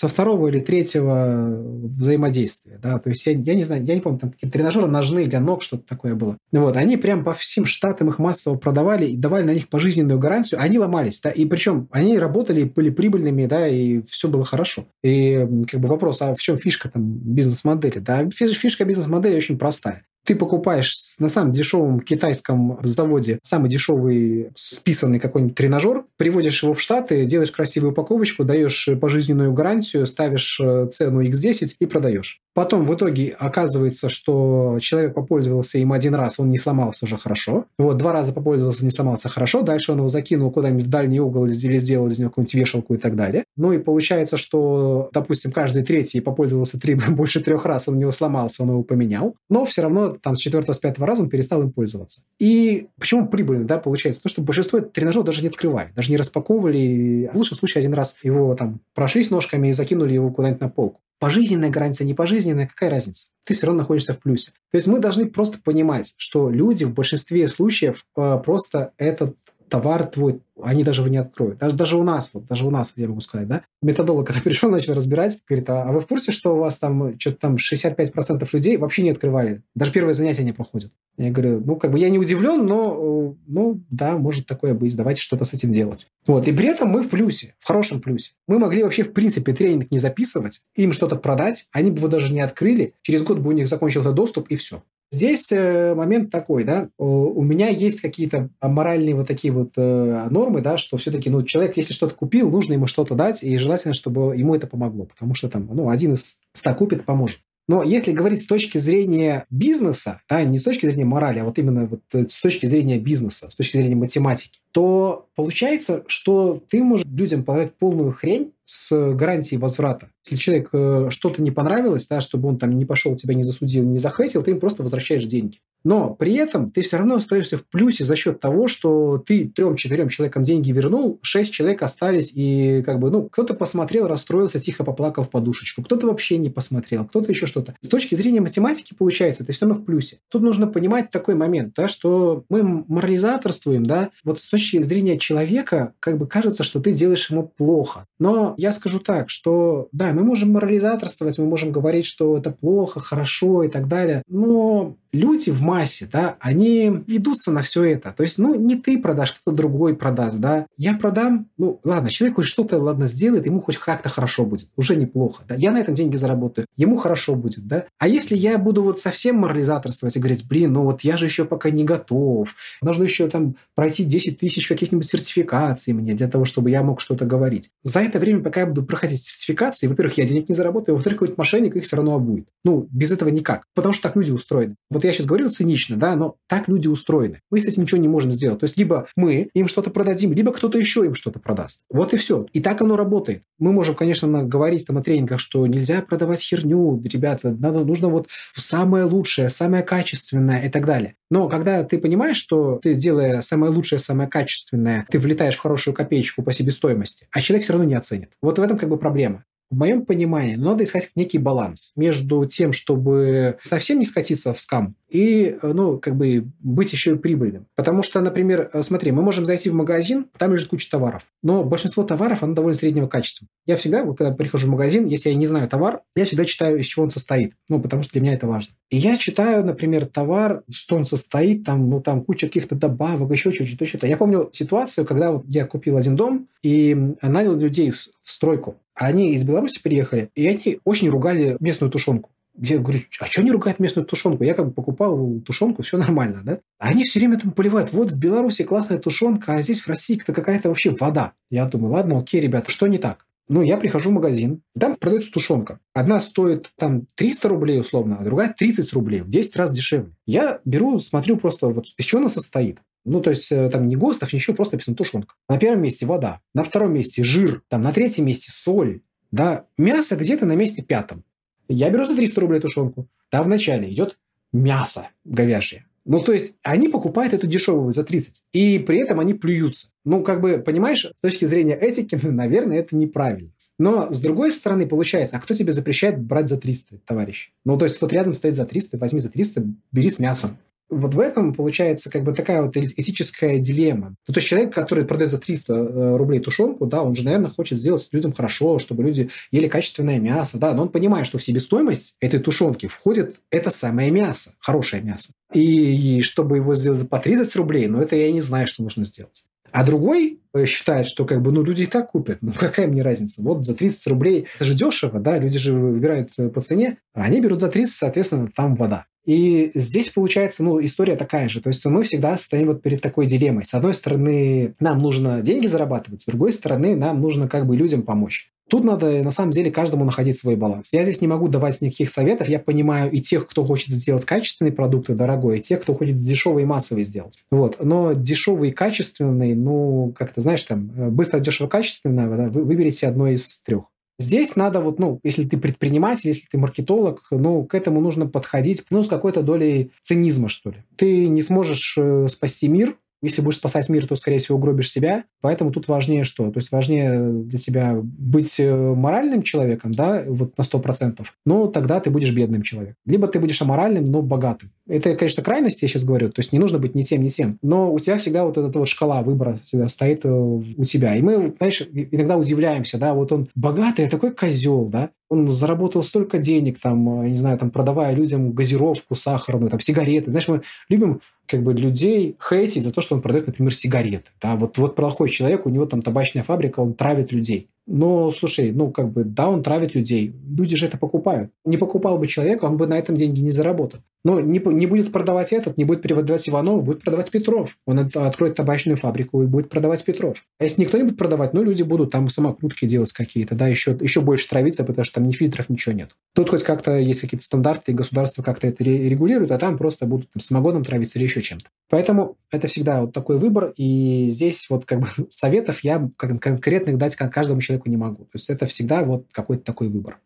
со второго или третьего взаимодействия. Да? То есть я, я не знаю, я не помню, там какие-то тренажеры ножные для ног, что-то такое было. Вот, они прям по всем штатам их массово продавали и давали на них пожизненную гарантию. Они ломались, да, и причем они работали, были прибыльными, да, и все было хорошо. И как бы вопрос, а в чем фишка там бизнес-модели? Да, фишка бизнес-модели очень простая ты покупаешь на самом дешевом китайском заводе самый дешевый списанный какой-нибудь тренажер, приводишь его в Штаты, делаешь красивую упаковочку, даешь пожизненную гарантию, ставишь э, цену X10 и продаешь. Потом в итоге оказывается, что человек попользовался им один раз, он не сломался уже хорошо. Вот два раза попользовался, не сломался хорошо. Дальше он его закинул куда-нибудь в дальний угол или сделал из него какую-нибудь вешалку и так далее. Ну и получается, что, допустим, каждый третий попользовался три, <laughs> больше трех раз, он у него сломался, он его поменял. Но все равно там с четвертого, с пятого раза он перестал им пользоваться. И почему прибыльно, да, получается? Потому что большинство тренажеров даже не открывали, даже не распаковывали. В лучшем случае один раз его там прошлись ножками и закинули его куда-нибудь на полку. Пожизненная гарантия, не пожизненная, какая разница? Ты все равно находишься в плюсе. То есть мы должны просто понимать, что люди в большинстве случаев э, просто этот товар твой, они даже его не откроют. Даже, даже у нас, вот, даже у нас, я могу сказать, да, методолог, <laughs> когда пришел, начал разбирать, говорит, а, а вы в курсе, что у вас там что-то там 65% людей вообще не открывали? Даже первое занятие не проходят. Я говорю, ну, как бы я не удивлен, но, ну, да, может такое быть, давайте что-то с этим делать. Вот, и при этом мы в плюсе, в хорошем плюсе. Мы могли вообще, в принципе, тренинг не записывать, им что-то продать, они бы его даже не открыли, через год бы у них закончился доступ, и все. Здесь э, момент такой, да, у меня есть какие-то моральные вот такие вот э, нормы, да, что все-таки, ну, человек, если что-то купил, нужно ему что-то дать, и желательно, чтобы ему это помогло, потому что там, ну, один из ста купит, поможет. Но если говорить с точки зрения бизнеса, да, не с точки зрения морали, а вот именно вот э, с точки зрения бизнеса, с точки зрения математики, то получается, что ты можешь людям продать полную хрень с гарантией возврата. Если человек э, что-то не понравилось, да, чтобы он там не пошел, тебя не засудил, не захейтил, ты им просто возвращаешь деньги. Но при этом ты все равно остаешься в плюсе за счет того, что ты трем-четырем человекам деньги вернул, шесть человек остались, и как бы, ну, кто-то посмотрел, расстроился, тихо поплакал в подушечку, кто-то вообще не посмотрел, кто-то еще что-то. С точки зрения математики, получается, ты все равно в плюсе. Тут нужно понимать такой момент, да, что мы морализаторствуем, да, вот с точки зрения человека, как бы кажется, что ты делаешь ему плохо. Но я скажу так, что, да, мы можем морализаторствовать, мы можем говорить, что это плохо, хорошо и так далее, но люди в массе, да, они ведутся на все это. То есть, ну, не ты продашь, кто-то другой продаст, да. Я продам, ну, ладно, человек хоть что-то, ладно, сделает, ему хоть как-то хорошо будет. Уже неплохо, да. Я на этом деньги заработаю, ему хорошо будет, да. А если я буду вот совсем морализаторствовать и говорить, блин, ну вот я же еще пока не готов, нужно еще там пройти 10 тысяч каких-нибудь сертификаций мне для того, чтобы я мог что-то говорить. За это время, пока я буду проходить сертификации, во-первых, я денег не заработаю, во-вторых, какой-то мошенник их все равно будет. Ну, без этого никак. Потому что так люди устроены. Вот я сейчас говорю цинично, да, но так люди устроены. Мы с этим ничего не можем сделать. То есть либо мы им что-то продадим, либо кто-то еще им что-то продаст. Вот и все. И так оно работает. Мы можем, конечно, говорить там на тренингах, что нельзя продавать херню, ребята, надо, нужно вот самое лучшее, самое качественное и так далее. Но когда ты понимаешь, что ты, делая самое лучшее, самое качественное, ты влетаешь в хорошую копеечку по себестоимости, а человек все равно не оценит. Вот в этом как бы проблема. В моем понимании надо искать некий баланс между тем, чтобы совсем не скатиться в скам, и, ну, как бы быть еще и прибыльным. Потому что, например, смотри, мы можем зайти в магазин, там лежит куча товаров, но большинство товаров, оно довольно среднего качества. Я всегда, когда прихожу в магазин, если я не знаю товар, я всегда читаю, из чего он состоит, ну, потому что для меня это важно. И я читаю, например, товар, что он состоит, там, ну, там куча каких-то добавок, еще что-то, что-то. Я помню ситуацию, когда вот я купил один дом и нанял людей в, стройку. Они из Беларуси приехали, и они очень ругали местную тушенку. Я говорю, а что они ругают местную тушенку? Я как бы покупал тушенку, все нормально, да? Они все время там поливают. Вот в Беларуси классная тушенка, а здесь в России это какая-то вообще вода. Я думаю, ладно, окей, ребята, что не так? Ну, я прихожу в магазин, там продается тушенка. Одна стоит там 300 рублей условно, а другая 30 рублей, в 10 раз дешевле. Я беру, смотрю просто, вот из чего она состоит. Ну, то есть э, там не ГОСТов, ничего, просто написано тушенка. На первом месте вода, на втором месте жир, там на третьем месте соль, да, мясо где-то на месте пятом. Я беру за 300 рублей тушенку. Да, вначале идет мясо говяжье. Ну, то есть, они покупают эту дешевую за 30, и при этом они плюются. Ну, как бы, понимаешь, с точки зрения этики, <laughs> наверное, это неправильно. Но, с другой стороны, получается, а кто тебе запрещает брать за 300, товарищ? Ну, то есть, вот рядом стоит за 300, возьми за 300, бери с мясом вот в этом получается как бы такая вот этическая дилемма. Ну, то есть человек, который продает за 300 э, рублей тушенку, да, он же, наверное, хочет сделать людям хорошо, чтобы люди ели качественное мясо, да, но он понимает, что в себестоимость этой тушенки входит это самое мясо, хорошее мясо. И, и чтобы его сделать по 30 рублей, ну, это я не знаю, что нужно сделать. А другой э, считает, что как бы, ну, люди и так купят. Ну, какая мне разница? Вот за 30 рублей, это же дешево, да, люди же выбирают э, по цене, а они берут за 30, соответственно, там вода. И здесь получается, ну, история такая же. То есть мы всегда стоим вот перед такой дилеммой. С одной стороны, нам нужно деньги зарабатывать, с другой стороны, нам нужно как бы людям помочь. Тут надо, на самом деле, каждому находить свой баланс. Я здесь не могу давать никаких советов. Я понимаю и тех, кто хочет сделать качественный продукт и дорогой, и тех, кто хочет дешевый и массовый сделать. Вот. Но дешевый и качественный, ну, как-то, знаешь, там, быстро, дешево, качественно, вы выберите одно из трех. Здесь надо вот, ну, если ты предприниматель, если ты маркетолог, ну, к этому нужно подходить, ну, с какой-то долей цинизма, что ли. Ты не сможешь э, спасти мир, если будешь спасать мир, то, скорее всего, угробишь себя. Поэтому тут важнее что? То есть важнее для тебя быть э, моральным человеком, да, вот на 100%, ну, тогда ты будешь бедным человеком. Либо ты будешь аморальным, но богатым. Это, конечно, крайности, я сейчас говорю, то есть не нужно быть ни тем, ни тем. Но у тебя всегда вот эта вот шкала выбора всегда стоит э, у тебя. И мы, знаешь, иногда удивляемся, да, вот он богатый, а такой козел, да, он заработал столько денег, там, э, не знаю, там, продавая людям газировку сахарную, там, сигареты. Знаешь, мы любим как бы людей хейтить за то, что он продает, например, сигареты. Да, вот, вот плохой человек, у него там табачная фабрика, он травит людей. Но, слушай, ну, как бы, да, он травит людей. Люди же это покупают. Не покупал бы человек, он бы на этом деньги не заработал. Но не, не будет продавать этот, не будет продавать Иванов, будет продавать Петров. Он откроет табачную фабрику и будет продавать Петров. А если никто не будет продавать, ну, люди будут там самокрутки делать какие-то, да, еще, еще больше травиться, потому что там ни фильтров, ничего нет. Тут хоть как-то есть какие-то стандарты, и государство как-то это регулирует, а там просто будут там, самогоном травиться или еще чем-то. Поэтому это всегда вот такой выбор, и здесь вот как бы <laughs> советов я конкретных дать каждому человеку не могу. То есть это всегда вот какой-то такой выбор.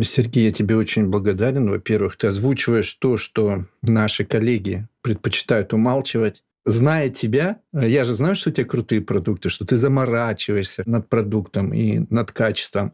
Сергей, я тебе очень благодарен. Во-первых, ты озвучиваешь то, что наши коллеги предпочитают умалчивать. Зная тебя, я же знаю, что у тебя крутые продукты, что ты заморачиваешься над продуктом и над качеством.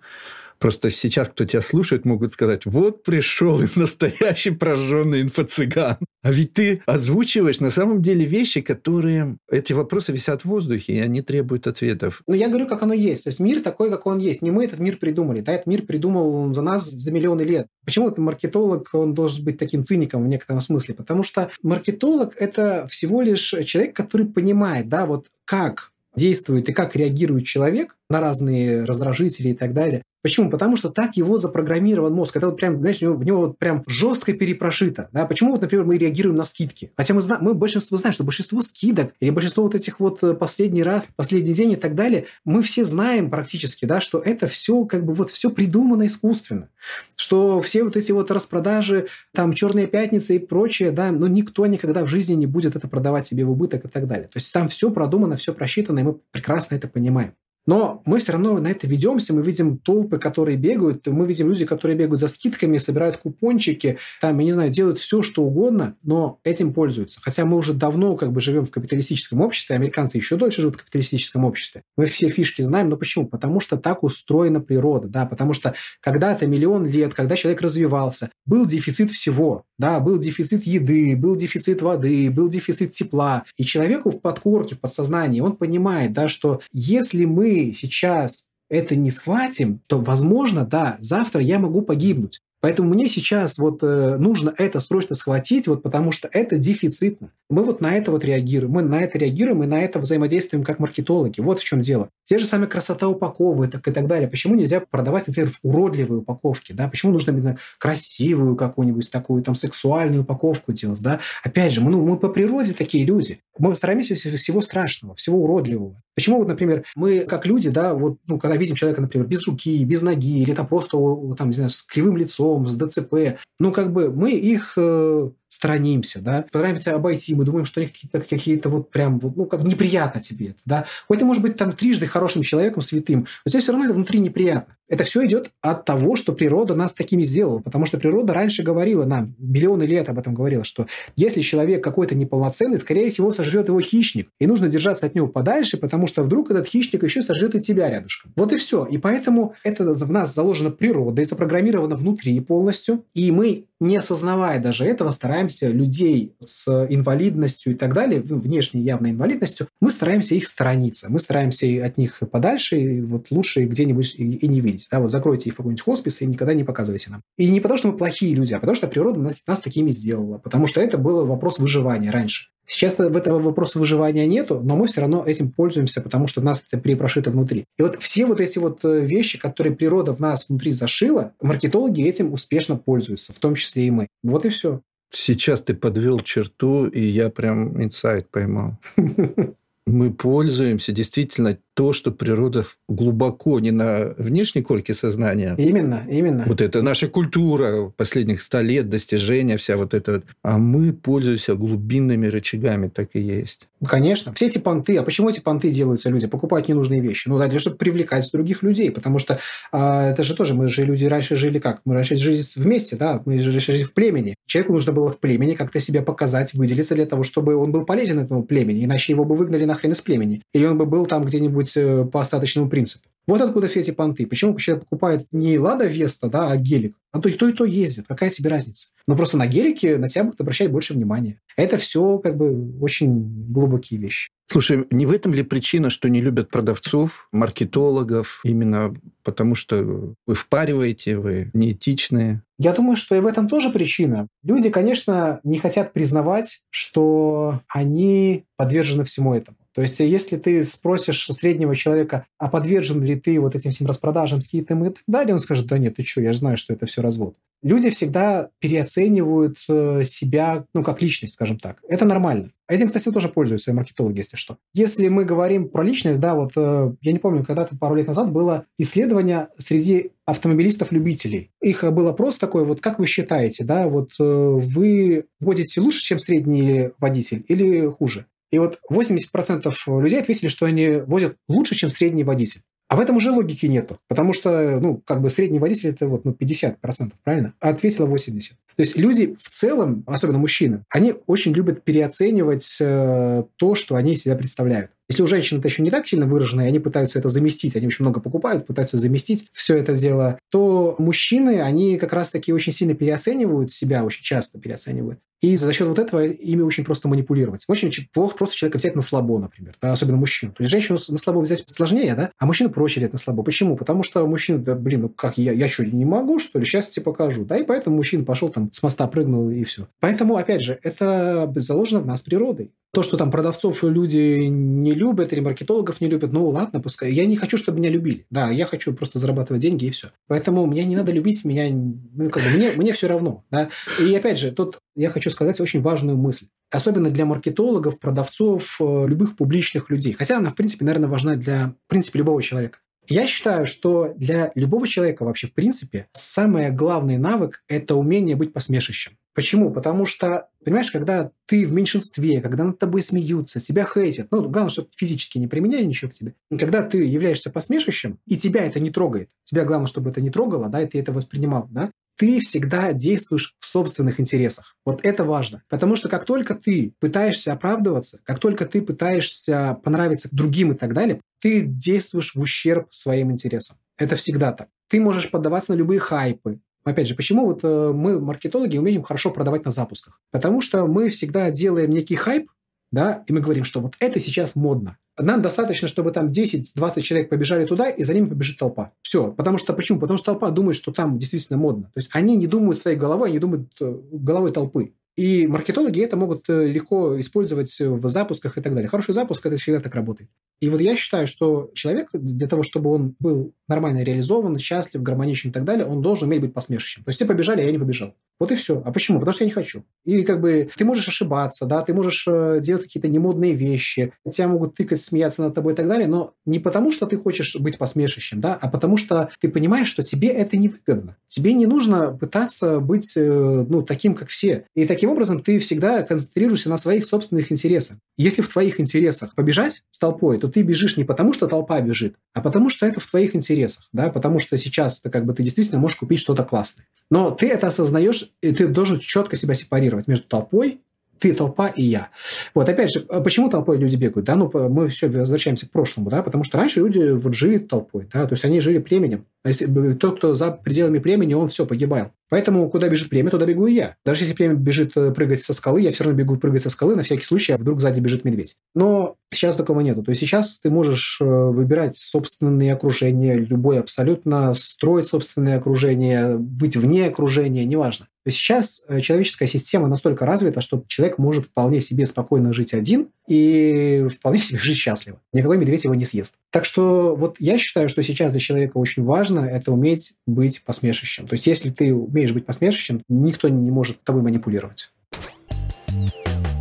Просто сейчас, кто тебя слушает, могут сказать, вот пришел настоящий прожженный инфо-цыган. А ведь ты озвучиваешь на самом деле вещи, которые... Эти вопросы висят в воздухе, и они требуют ответов. Но я говорю, как оно есть. То есть мир такой, как он есть. Не мы этот мир придумали. Да, этот мир придумал за нас за миллионы лет. Почему этот маркетолог, он должен быть таким циником в некотором смысле? Потому что маркетолог – это всего лишь человек, который понимает, да, вот как действует и как реагирует человек на разные раздражители и так далее. Почему? Потому что так его запрограммирован мозг. Это вот прям, знаешь, у него, в него вот прям жестко перепрошито. Да? Почему вот, например, мы реагируем на скидки? Хотя мы, знаем, мы большинство знаем, что большинство скидок или большинство вот этих вот э, последний раз, последний день и так далее, мы все знаем практически, да, что это все как бы вот все придумано искусственно. Что все вот эти вот распродажи, там, черные пятницы и прочее, да, но никто никогда в жизни не будет это продавать себе в убыток и так далее. То есть там все продумано, все просчитано, и мы прекрасно это понимаем. Но мы все равно на это ведемся, мы видим толпы, которые бегают, мы видим люди, которые бегают за скидками, собирают купончики, там, я не знаю, делают все, что угодно, но этим пользуются. Хотя мы уже давно как бы живем в капиталистическом обществе, американцы еще дольше живут в капиталистическом обществе. Мы все фишки знаем, но почему? Потому что так устроена природа, да, потому что когда-то миллион лет, когда человек развивался, был дефицит всего, да, был дефицит еды, был дефицит воды, был дефицит тепла, и человеку в подкорке, в подсознании, он понимает, да, что если мы сейчас это не схватим, то, возможно, да, завтра я могу погибнуть. Поэтому мне сейчас вот э, нужно это срочно схватить, вот потому что это дефицитно. Мы вот на это вот реагируем, мы на это реагируем и на это взаимодействуем как маркетологи. Вот в чем дело. Те же самые красота упаковок и так далее. Почему нельзя продавать, например, в уродливой упаковке, да? Почему нужно именно красивую какую-нибудь такую там сексуальную упаковку делать, да? Опять же, мы, ну, мы по природе такие люди. Мы стараемся всего страшного, всего уродливого. Почему вот, например, мы как люди, да, вот, ну, когда видим человека, например, без руки, без ноги, или там просто, там, не знаю, с кривым лицом, с ДЦП, ну, как бы мы их э, странимся, да, пытаемся обойти, мы думаем, что они какие-то какие вот прям, ну, как неприятно тебе, да. Хоть ты, может быть, там трижды хорошим человеком, святым, но тебе все равно это внутри неприятно. Это все идет от того, что природа нас такими сделала, потому что природа раньше говорила нам, миллионы лет об этом говорила, что если человек какой-то неполноценный, скорее всего, сожрет его хищник, и нужно держаться от него подальше, потому что вдруг этот хищник еще сожрет и тебя рядышком. Вот и все. И поэтому это в нас заложено природой, запрограммировано внутри полностью, и мы не осознавая даже этого, стараемся людей с инвалидностью и так далее, внешней явной инвалидностью, мы стараемся их сторониться, мы стараемся от них подальше, и вот лучше где-нибудь и не видеть. Да, вот закройте их в какой-нибудь хоспис и никогда не показывайте нам. И не потому, что мы плохие люди, а потому, что природа нас, нас такими сделала, потому что это был вопрос выживания раньше. Сейчас этого вопроса выживания нету, но мы все равно этим пользуемся, потому что в нас это перепрошито внутри. И вот все вот эти вот э, вещи, которые природа в нас внутри зашила, маркетологи этим успешно пользуются, в том числе и мы. Вот и все. Сейчас ты подвел черту, и я прям инсайт поймал. <laughs> Мы пользуемся действительно то, что природа глубоко не на внешней корке сознания. Именно, именно. Вот это наша культура последних ста лет, достижения, вся вот эта. А мы пользуемся глубинными рычагами, так и есть. Конечно. Все эти понты. А почему эти понты делаются люди? Покупают ненужные вещи. Ну, да, для того, чтобы привлекать других людей. Потому что а, это же тоже, мы же люди раньше жили как? Мы раньше жили вместе, да? Мы же жили в племени. Человеку нужно было в племени как-то себя показать, выделиться для того, чтобы он был полезен этому племени. Иначе его бы выгнали нахрен из племени. Или он бы был там где-нибудь быть э, по остаточному принципу. Вот откуда все эти понты. Почему человек покупает не Лада Веста, да, а гелик? А то и то, и то ездит. Какая тебе разница? Но просто на гелике на себя будут обращать больше внимания. Это все как бы очень глубокие вещи. Слушай, не в этом ли причина, что не любят продавцов, маркетологов, именно потому что вы впариваете, вы неэтичные? Я думаю, что и в этом тоже причина. Люди, конечно, не хотят признавать, что они подвержены всему этому. То есть, если ты спросишь среднего человека, а подвержен ли ты вот этим всем распродажам, скидкам и так далее, он скажет, да нет, ты что, я же знаю, что это все развод. Люди всегда переоценивают э, себя, ну, как личность, скажем так. Это нормально. Этим, кстати, тоже пользуются маркетологи, если что. Если мы говорим про личность, да, вот э, я не помню, когда-то пару лет назад было исследование среди автомобилистов-любителей. Их было просто такое, вот как вы считаете, да, вот э, вы водите лучше, чем средний водитель или хуже? И вот 80% людей ответили, что они возят лучше, чем средний водитель. А в этом уже логики нету, потому что, ну, как бы средний водитель это вот, ну, 50%, правильно? А ответила 80%. То есть люди в целом, особенно мужчины, они очень любят переоценивать э, то, что они из себя представляют. Если у женщин это еще не так сильно выражено, и они пытаются это заместить, они очень много покупают, пытаются заместить все это дело, то мужчины, они как раз-таки очень сильно переоценивают себя, очень часто переоценивают. И за счет вот этого ими очень просто манипулировать. Очень плохо просто человека взять на слабо, например, да, особенно мужчину. То есть женщину на слабо взять сложнее, да, а мужчину проще взять на слабо. Почему? Потому что мужчина, да, блин, ну как я, я что, не могу, что ли? Сейчас тебе покажу. Да, и поэтому мужчина пошел там с моста прыгнул и все. Поэтому, опять же, это заложено в нас природой. То, что там продавцов люди не любят или маркетологов не любят, ну ладно, пускай. Я не хочу, чтобы меня любили. Да, я хочу просто зарабатывать деньги и все. Поэтому мне не надо любить меня, ну, как бы, мне, мне все равно. Да? И опять же, тут я хочу сказать очень важную мысль. Особенно для маркетологов, продавцов, э, любых публичных людей. Хотя она, в принципе, наверное, важна для, в принципе, любого человека. Я считаю, что для любого человека вообще, в принципе, самый главный навык – это умение быть посмешищем. Почему? Потому что, понимаешь, когда ты в меньшинстве, когда над тобой смеются, тебя хейтят, ну, главное, чтобы физически не применяли ничего к тебе. Когда ты являешься посмешищем, и тебя это не трогает, тебя главное, чтобы это не трогало, да, и ты это воспринимал, да, ты всегда действуешь в собственных интересах. Вот это важно. Потому что как только ты пытаешься оправдываться, как только ты пытаешься понравиться другим и так далее, ты действуешь в ущерб своим интересам. Это всегда так. Ты можешь поддаваться на любые хайпы, Опять же, почему вот э, мы, маркетологи, умеем хорошо продавать на запусках? Потому что мы всегда делаем некий хайп, да, и мы говорим, что вот это сейчас модно. Нам достаточно, чтобы там 10-20 человек побежали туда, и за ними побежит толпа. Все. Потому что почему? Потому что толпа думает, что там действительно модно. То есть они не думают своей головой, они думают э, головой толпы. И маркетологи это могут э, легко использовать в запусках и так далее. Хороший запуск – это всегда так работает. И вот я считаю, что человек для того, чтобы он был нормально реализован, счастлив, гармоничен и так далее, он должен уметь быть посмешищем. То есть все побежали, а я не побежал. Вот и все. А почему? Потому что я не хочу. И как бы ты можешь ошибаться, да, ты можешь э, делать какие-то немодные вещи, тебя могут тыкать, смеяться над тобой и так далее, но не потому, что ты хочешь быть посмешищем, да, а потому что ты понимаешь, что тебе это невыгодно. Тебе не нужно пытаться быть, э, ну, таким, как все. И таким образом ты всегда концентрируешься на своих собственных интересах. Если в твоих интересах побежать с толпой, то ты бежишь не потому, что толпа бежит, а потому, что это в твоих интересах, да, потому что сейчас ты как бы ты действительно можешь купить что-то классное. Но ты это осознаешь, и ты должен четко себя сепарировать между толпой ты толпа и я. Вот, опять же, а почему толпой люди бегают? Да, ну, мы все возвращаемся к прошлому, да, потому что раньше люди вот жили толпой, да, то есть они жили племенем. А если тот, кто за пределами племени, он все, погибал. Поэтому куда бежит племя, туда бегу и я. Даже если племя бежит э, прыгать со скалы, я все равно бегу прыгать со скалы на всякий случай, а вдруг сзади бежит медведь. Но сейчас такого нету. То есть сейчас ты можешь э, выбирать собственные окружения, любое абсолютно, строить собственное окружение, быть вне окружения, неважно. То есть сейчас э, человеческая система настолько развита, что человек может вполне себе спокойно жить один и вполне себе жить счастливо. Никакой медведь его не съест. Так что вот я считаю, что сейчас для человека очень важно это уметь быть посмешищем. То есть если ты умеешь быть посмешищем, никто не может тобой манипулировать.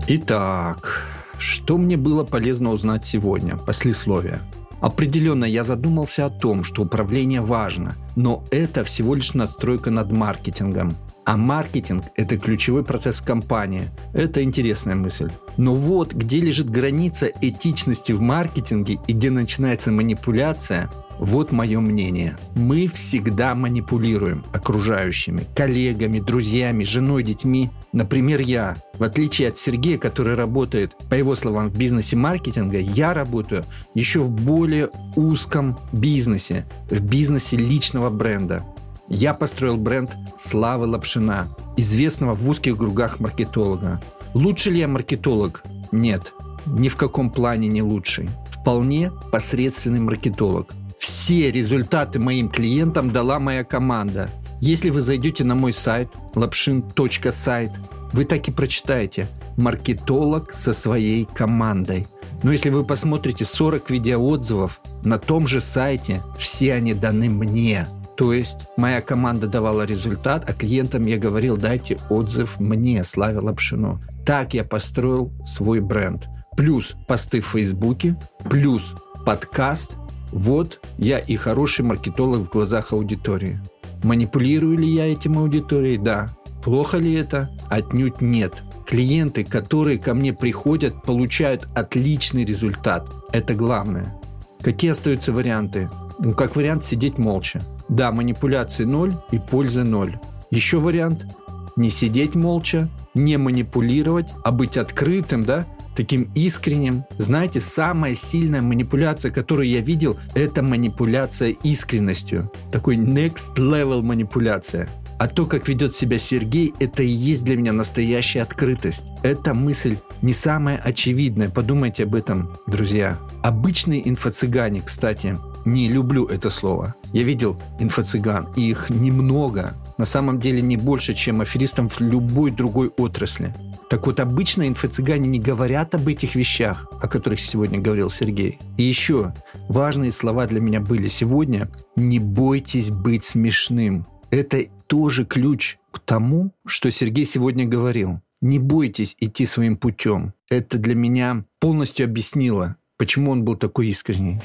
Итак, что мне было полезно узнать сегодня? Послесловие. Определенно я задумался о том, что управление важно, но это всего лишь надстройка над маркетингом. А маркетинг – это ключевой процесс в компании. Это интересная мысль. Но вот где лежит граница этичности в маркетинге и где начинается манипуляция, вот мое мнение. Мы всегда манипулируем окружающими, коллегами, друзьями, женой, детьми. Например, я, в отличие от Сергея, который работает, по его словам, в бизнесе маркетинга, я работаю еще в более узком бизнесе, в бизнесе личного бренда. Я построил бренд Славы Лапшина, известного в узких кругах маркетолога. Лучше ли я маркетолог? Нет, ни в каком плане не лучший. Вполне посредственный маркетолог. Все результаты моим клиентам дала моя команда. Если вы зайдете на мой сайт lapshin.сайт, вы так и прочитаете «Маркетолог со своей командой». Но если вы посмотрите 40 видеоотзывов на том же сайте, все они даны мне. То есть моя команда давала результат, а клиентам я говорил, дайте отзыв мне, Славе Лапшину. Так я построил свой бренд. Плюс посты в Фейсбуке, плюс подкаст, вот я и хороший маркетолог в глазах аудитории. Манипулирую ли я этим аудиторией? Да. Плохо ли это? Отнюдь нет. Клиенты, которые ко мне приходят, получают отличный результат. Это главное. Какие остаются варианты? Ну, как вариант сидеть молча. Да, манипуляции ноль и пользы ноль. Еще вариант – не сидеть молча, не манипулировать, а быть открытым, да, таким искренним. Знаете, самая сильная манипуляция, которую я видел, это манипуляция искренностью. Такой next level манипуляция. А то, как ведет себя Сергей, это и есть для меня настоящая открытость. Эта мысль не самая очевидная, подумайте об этом, друзья. Обычные инфо-цыгане, кстати, не люблю это слово. Я видел инфо-цыган, и их немного. На самом деле не больше, чем аферистам в любой другой отрасли. Так вот, обычно инфо-цыгане не говорят об этих вещах, о которых сегодня говорил Сергей. И еще важные слова для меня были сегодня «не бойтесь быть смешным». Это тоже ключ к тому, что Сергей сегодня говорил. Не бойтесь идти своим путем. Это для меня полностью объяснило, почему он был такой искренний.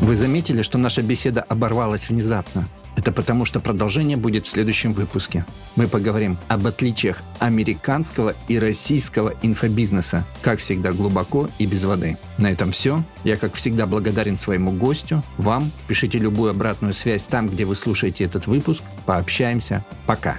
Вы заметили, что наша беседа оборвалась внезапно? Это потому, что продолжение будет в следующем выпуске. Мы поговорим об отличиях американского и российского инфобизнеса, как всегда глубоко и без воды. На этом все. Я, как всегда, благодарен своему гостю, вам. Пишите любую обратную связь там, где вы слушаете этот выпуск. Пообщаемся. Пока.